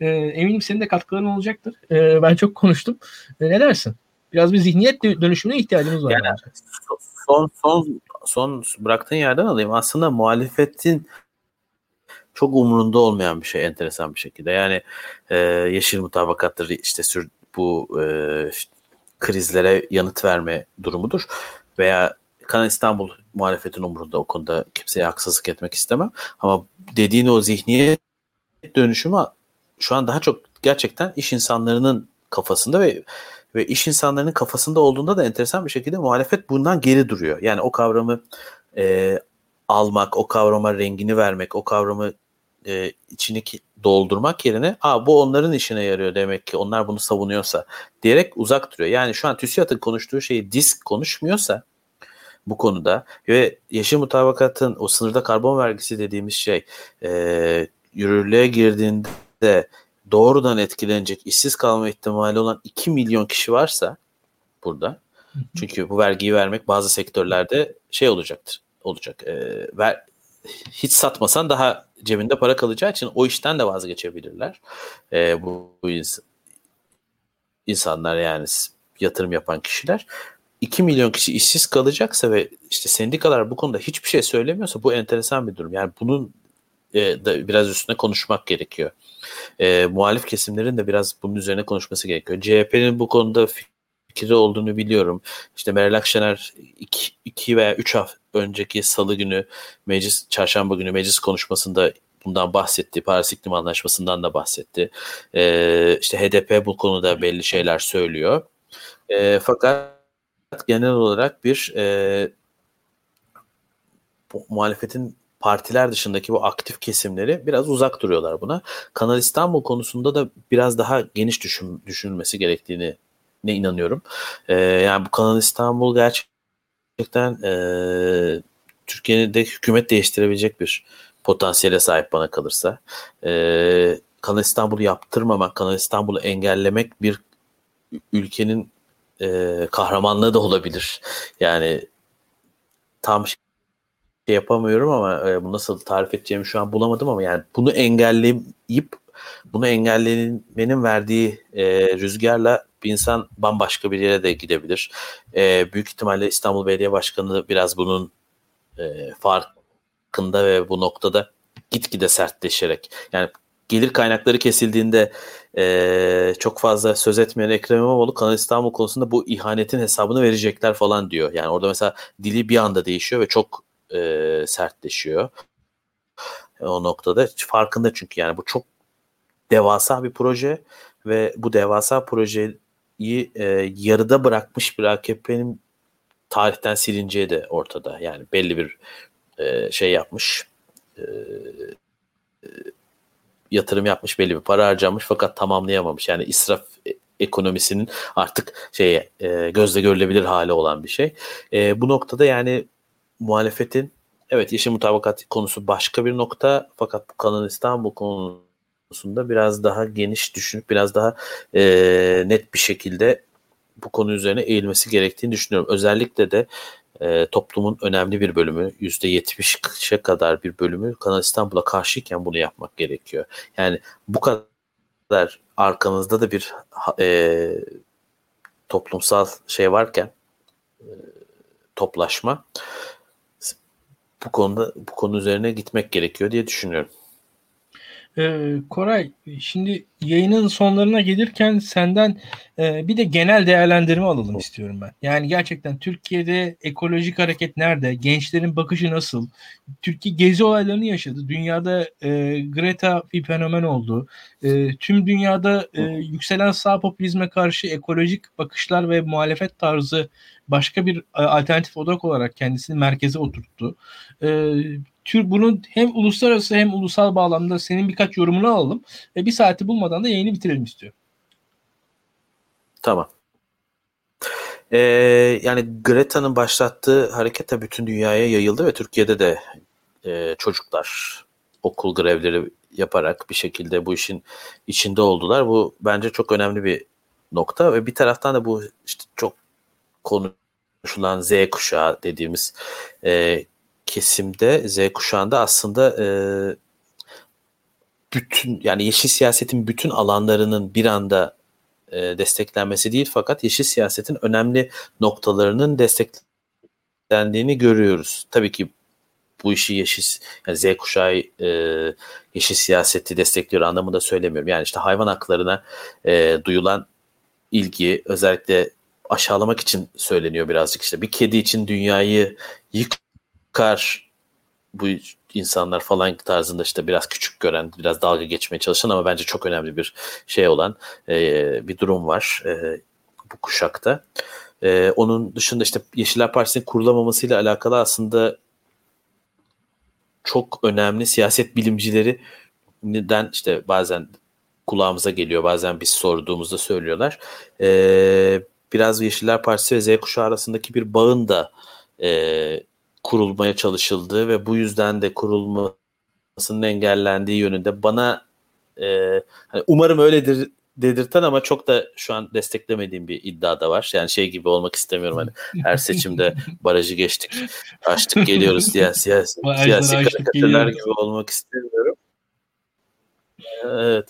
e, eminim senin de katkıların olacaktır. E, ben çok konuştum. E, ne dersin? Biraz bir zihniyet dönüşümüne ihtiyacımız var. Yani, son son son bıraktığın yerden alayım. Aslında muhalefetin çok umurunda olmayan bir şey enteresan bir şekilde. Yani e, yeşil mutabakattır işte sür, bu e, işte, krizlere yanıt verme durumudur veya Kanal İstanbul muhalefetin umurunda o konuda kimseye haksızlık etmek istemem. Ama dediğin o zihniyet dönüşümü şu an daha çok gerçekten iş insanlarının kafasında ve ve iş insanlarının kafasında olduğunda da enteresan bir şekilde muhalefet bundan geri duruyor. Yani o kavramı e, almak, o kavrama rengini vermek, o kavramı e, içini doldurmak yerine Aa, bu onların işine yarıyor demek ki onlar bunu savunuyorsa diyerek uzak duruyor. Yani şu an TÜSİAD'ın konuştuğu şeyi disk konuşmuyorsa bu konuda ve yeşil mutabakatın o sınırda karbon vergisi dediğimiz şey e, yürürlüğe girdiğinde doğrudan etkilenecek işsiz kalma ihtimali olan 2 milyon kişi varsa burada çünkü bu vergiyi vermek bazı sektörlerde şey olacaktır olacak. E, ver, hiç satmasan daha cebinde para kalacağı için o işten de vazgeçebilirler. E, bu, bu ins- insanlar yani yatırım yapan kişiler. 2 milyon kişi işsiz kalacaksa ve işte sendikalar bu konuda hiçbir şey söylemiyorsa bu enteresan bir durum. Yani bunun e, da biraz üstüne konuşmak gerekiyor. E, muhalif kesimlerin de biraz bunun üzerine konuşması gerekiyor. CHP'nin bu konuda fikri olduğunu biliyorum. İşte Meral Akşener 2 veya 3 hafta önceki salı günü meclis, çarşamba günü meclis konuşmasında bundan bahsetti. Paris İklim Anlaşması'ndan da bahsetti. E, işte HDP bu konuda belli şeyler söylüyor. E, fakat genel olarak bir e, muhalefetin partiler dışındaki bu aktif kesimleri biraz uzak duruyorlar buna. Kanal İstanbul konusunda da biraz daha geniş düşün, düşünülmesi gerektiğini ne inanıyorum. E, yani bu Kanal İstanbul gerçekten e, Türkiye'de hükümet değiştirebilecek bir potansiyele sahip bana kalırsa. E, Kanal İstanbul'u yaptırmamak, Kanal İstanbul'u engellemek bir ülkenin e, kahramanlığı da olabilir. Yani tam yapamıyorum ama e, bu nasıl tarif edeceğimi şu an bulamadım ama yani bunu engelleyip bunu engellemenin verdiği e, rüzgarla bir insan bambaşka bir yere de gidebilir. E, büyük ihtimalle İstanbul Belediye Başkanı biraz bunun e, farkında ve bu noktada gitgide sertleşerek yani gelir kaynakları kesildiğinde e, çok fazla söz etmeyen Ekrem İmamoğlu Kanal İstanbul konusunda bu ihanetin hesabını verecekler falan diyor. Yani orada mesela dili bir anda değişiyor ve çok e, sertleşiyor. O noktada farkında çünkü yani bu çok devasa bir proje ve bu devasa projeyi e, yarıda bırakmış bir AKP'nin tarihten silineceği de ortada. Yani belli bir e, şey yapmış. E, yatırım yapmış, belli bir para harcamış fakat tamamlayamamış. Yani israf e, ekonomisinin artık şeye e, gözle görülebilir hali olan bir şey. E, bu noktada yani muhalefetin evet yeşil mutabakat konusu başka bir nokta fakat bu Kanal İstanbul konusunda biraz daha geniş düşünüp biraz daha e, net bir şekilde bu konu üzerine eğilmesi gerektiğini düşünüyorum. Özellikle de e, toplumun önemli bir bölümü %70'e kadar bir bölümü Kanal İstanbul'a karşıyken bunu yapmak gerekiyor. Yani bu kadar arkanızda da bir e, toplumsal şey varken e, toplaşma bu konuda bu konu üzerine gitmek gerekiyor diye düşünüyorum. Ee, Koray şimdi yayının sonlarına gelirken senden e, bir de genel değerlendirme alalım istiyorum ben. Yani gerçekten Türkiye'de ekolojik hareket nerede? Gençlerin bakışı nasıl? Türkiye gezi olaylarını yaşadı. Dünyada e, Greta bir fenomen oldu. E, tüm dünyada e, yükselen sağ popülizme karşı ekolojik bakışlar ve muhalefet tarzı başka bir e, alternatif odak olarak kendisini merkeze oturttu. E, tür bunun hem uluslararası hem ulusal bağlamda senin birkaç yorumunu alalım ve bir saati bulmadan da yayını bitirelim istiyorum. Tamam. Ee, yani Greta'nın başlattığı hareket de bütün dünyaya yayıldı ve Türkiye'de de e, çocuklar okul grevleri yaparak bir şekilde bu işin içinde oldular. Bu bence çok önemli bir nokta ve bir taraftan da bu işte çok konuşulan Z kuşağı dediğimiz e, kesimde Z kuşağında aslında e, bütün yani yeşil siyasetin bütün alanlarının bir anda e, desteklenmesi değil fakat yeşil siyasetin önemli noktalarının desteklendiğini görüyoruz. Tabii ki bu işi yeşil yani Z kuşağı e, yeşil siyaseti destekliyor anlamında söylemiyorum. Yani işte hayvan haklarına e, duyulan ilgi özellikle aşağılamak için söyleniyor birazcık işte. Bir kedi için dünyayı yık kar bu insanlar falan tarzında işte biraz küçük gören, biraz dalga geçmeye çalışan ama bence çok önemli bir şey olan e, bir durum var e, bu kuşakta. E, onun dışında işte Yeşiller Partisi'nin kurulamamasıyla alakalı aslında çok önemli siyaset bilimcileri neden işte bazen kulağımıza geliyor bazen biz sorduğumuzda söylüyorlar. E, biraz Yeşiller Partisi ve Z kuşağı arasındaki bir bağın da e, kurulmaya çalışıldığı ve bu yüzden de kurulmasının engellendiği yönünde bana e, hani umarım öyledir dedirten ama çok da şu an desteklemediğim bir iddia da var. Yani şey gibi olmak istemiyorum hani her seçimde barajı geçtik, açtık geliyoruz diye siyasi, siyasi karikatürler gibi olmak istemiyorum. Evet.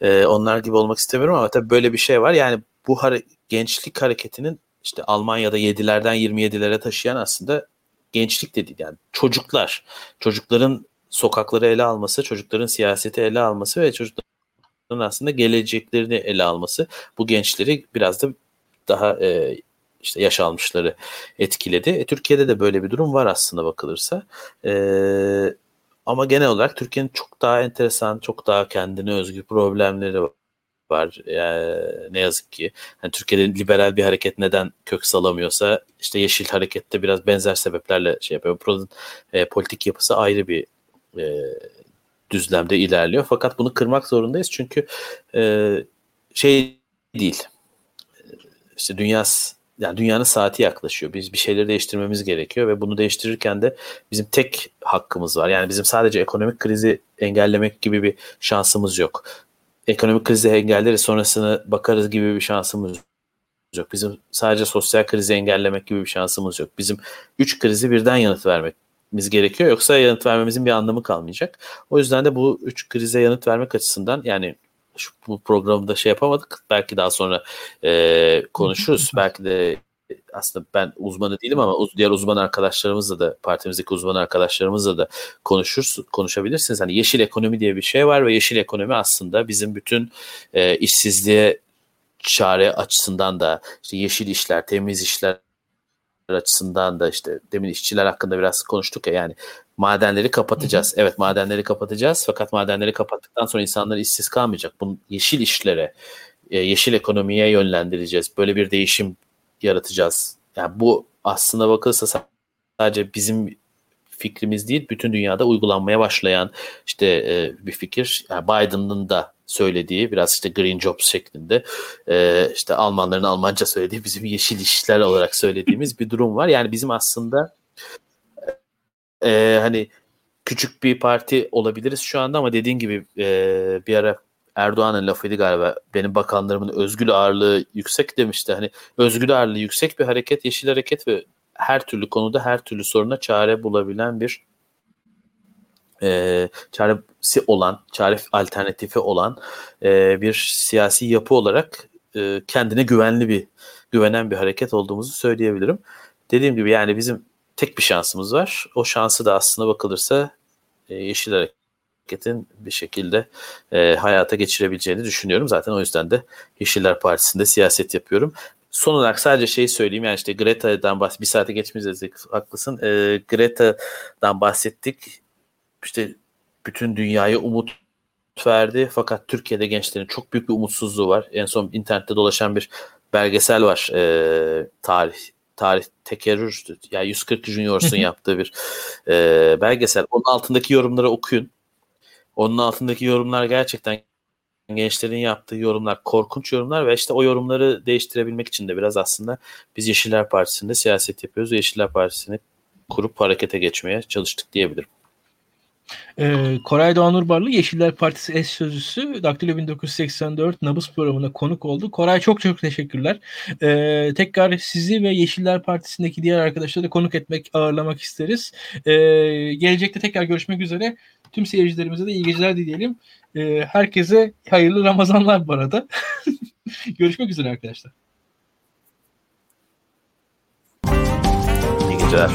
E, onlar gibi olmak istemiyorum ama tabii böyle bir şey var. Yani bu hare- gençlik hareketinin işte Almanya'da 7'lerden 27'lere taşıyan aslında gençlik de yani çocuklar. Çocukların sokakları ele alması, çocukların siyaseti ele alması ve çocukların aslında geleceklerini ele alması bu gençleri biraz da daha e, işte yaş almışları etkiledi. E, Türkiye'de de böyle bir durum var aslında bakılırsa. E, ama genel olarak Türkiye'nin çok daha enteresan, çok daha kendine özgü problemleri var. Yani ne yazık ki. Yani Türkiye'de liberal bir hareket neden kök salamıyorsa işte Yeşil Hareket'te biraz benzer sebeplerle şey yapıyor. Buranın e, politik yapısı ayrı bir e, düzlemde ilerliyor. Fakat bunu kırmak zorundayız çünkü e, şey değil. İşte dünya yani dünyanın saati yaklaşıyor. Biz bir şeyleri değiştirmemiz gerekiyor ve bunu değiştirirken de bizim tek hakkımız var. Yani bizim sadece ekonomik krizi engellemek gibi bir şansımız yok ekonomik krizi engelleriz sonrasını bakarız gibi bir şansımız yok. Bizim sadece sosyal krizi engellemek gibi bir şansımız yok. Bizim üç krizi birden yanıt vermemiz gerekiyor. Yoksa yanıt vermemizin bir anlamı kalmayacak. O yüzden de bu üç krize yanıt vermek açısından yani şu, bu programda şey yapamadık. Belki daha sonra e, konuşuruz. Belki de aslında ben uzmanı değilim ama diğer uzman arkadaşlarımızla da partimizdeki uzman arkadaşlarımızla da konuşur konuşabilirsiniz. Hani yeşil ekonomi diye bir şey var ve yeşil ekonomi aslında bizim bütün e, işsizliğe çare açısından da işte yeşil işler, temiz işler açısından da işte demin işçiler hakkında biraz konuştuk ya yani madenleri kapatacağız. Hı hı. Evet madenleri kapatacağız fakat madenleri kapattıktan sonra insanlar işsiz kalmayacak. Bunu yeşil işlere, e, yeşil ekonomiye yönlendireceğiz. Böyle bir değişim yaratacağız. Yani bu aslında bakılırsa sadece bizim fikrimiz değil, bütün dünyada uygulanmaya başlayan işte e, bir fikir. Yani Biden'ın da söylediği biraz işte Green Jobs şeklinde e, işte Almanların Almanca söylediği bizim yeşil işler olarak söylediğimiz bir durum var. Yani bizim aslında e, hani küçük bir parti olabiliriz şu anda ama dediğin gibi e, bir ara Erdoğan'ın lafıydı galiba. Benim bakanlarımın özgül ağırlığı yüksek demişti. Hani özgül ağırlığı yüksek bir hareket, yeşil hareket ve her türlü konuda her türlü soruna çare bulabilen bir e, çaresi olan, çare alternatifi olan e, bir siyasi yapı olarak e, kendine güvenli bir güvenen bir hareket olduğumuzu söyleyebilirim. Dediğim gibi yani bizim tek bir şansımız var. O şansı da aslında bakılırsa e, Yeşil Hareket hareketin bir şekilde e, hayata geçirebileceğini düşünüyorum. Zaten o yüzden de Yeşiller Partisi'nde siyaset yapıyorum. Son olarak sadece şeyi söyleyeyim yani işte Greta'dan bahs bir saate geçmeyeceğiz haklısın. E, Greta'dan bahsettik. İşte bütün dünyaya umut verdi fakat Türkiye'de gençlerin çok büyük bir umutsuzluğu var. En son internette dolaşan bir belgesel var e, tarih tarih tekerrür yani 140 Juniors'un yaptığı bir e, belgesel. Onun altındaki yorumları okuyun. Onun altındaki yorumlar gerçekten gençlerin yaptığı yorumlar korkunç yorumlar ve işte o yorumları değiştirebilmek için de biraz aslında biz Yeşiller Partisi'nde siyaset yapıyoruz. Yeşiller Partisi'ni kurup harekete geçmeye çalıştık diyebilirim. Ee, Koray Doğan Urbarlı Yeşiller Partisi eş sözcüsü Daktilo 1984 Nabız programına konuk oldu. Koray çok çok teşekkürler. Ee, tekrar sizi ve Yeşiller Partisi'ndeki diğer arkadaşları da konuk etmek, ağırlamak isteriz. Ee, gelecekte tekrar görüşmek üzere. Tüm seyircilerimize de iyi geceler dileyelim. Ee, herkese hayırlı Ramazanlar bu arada. görüşmek üzere arkadaşlar. İyi geceler.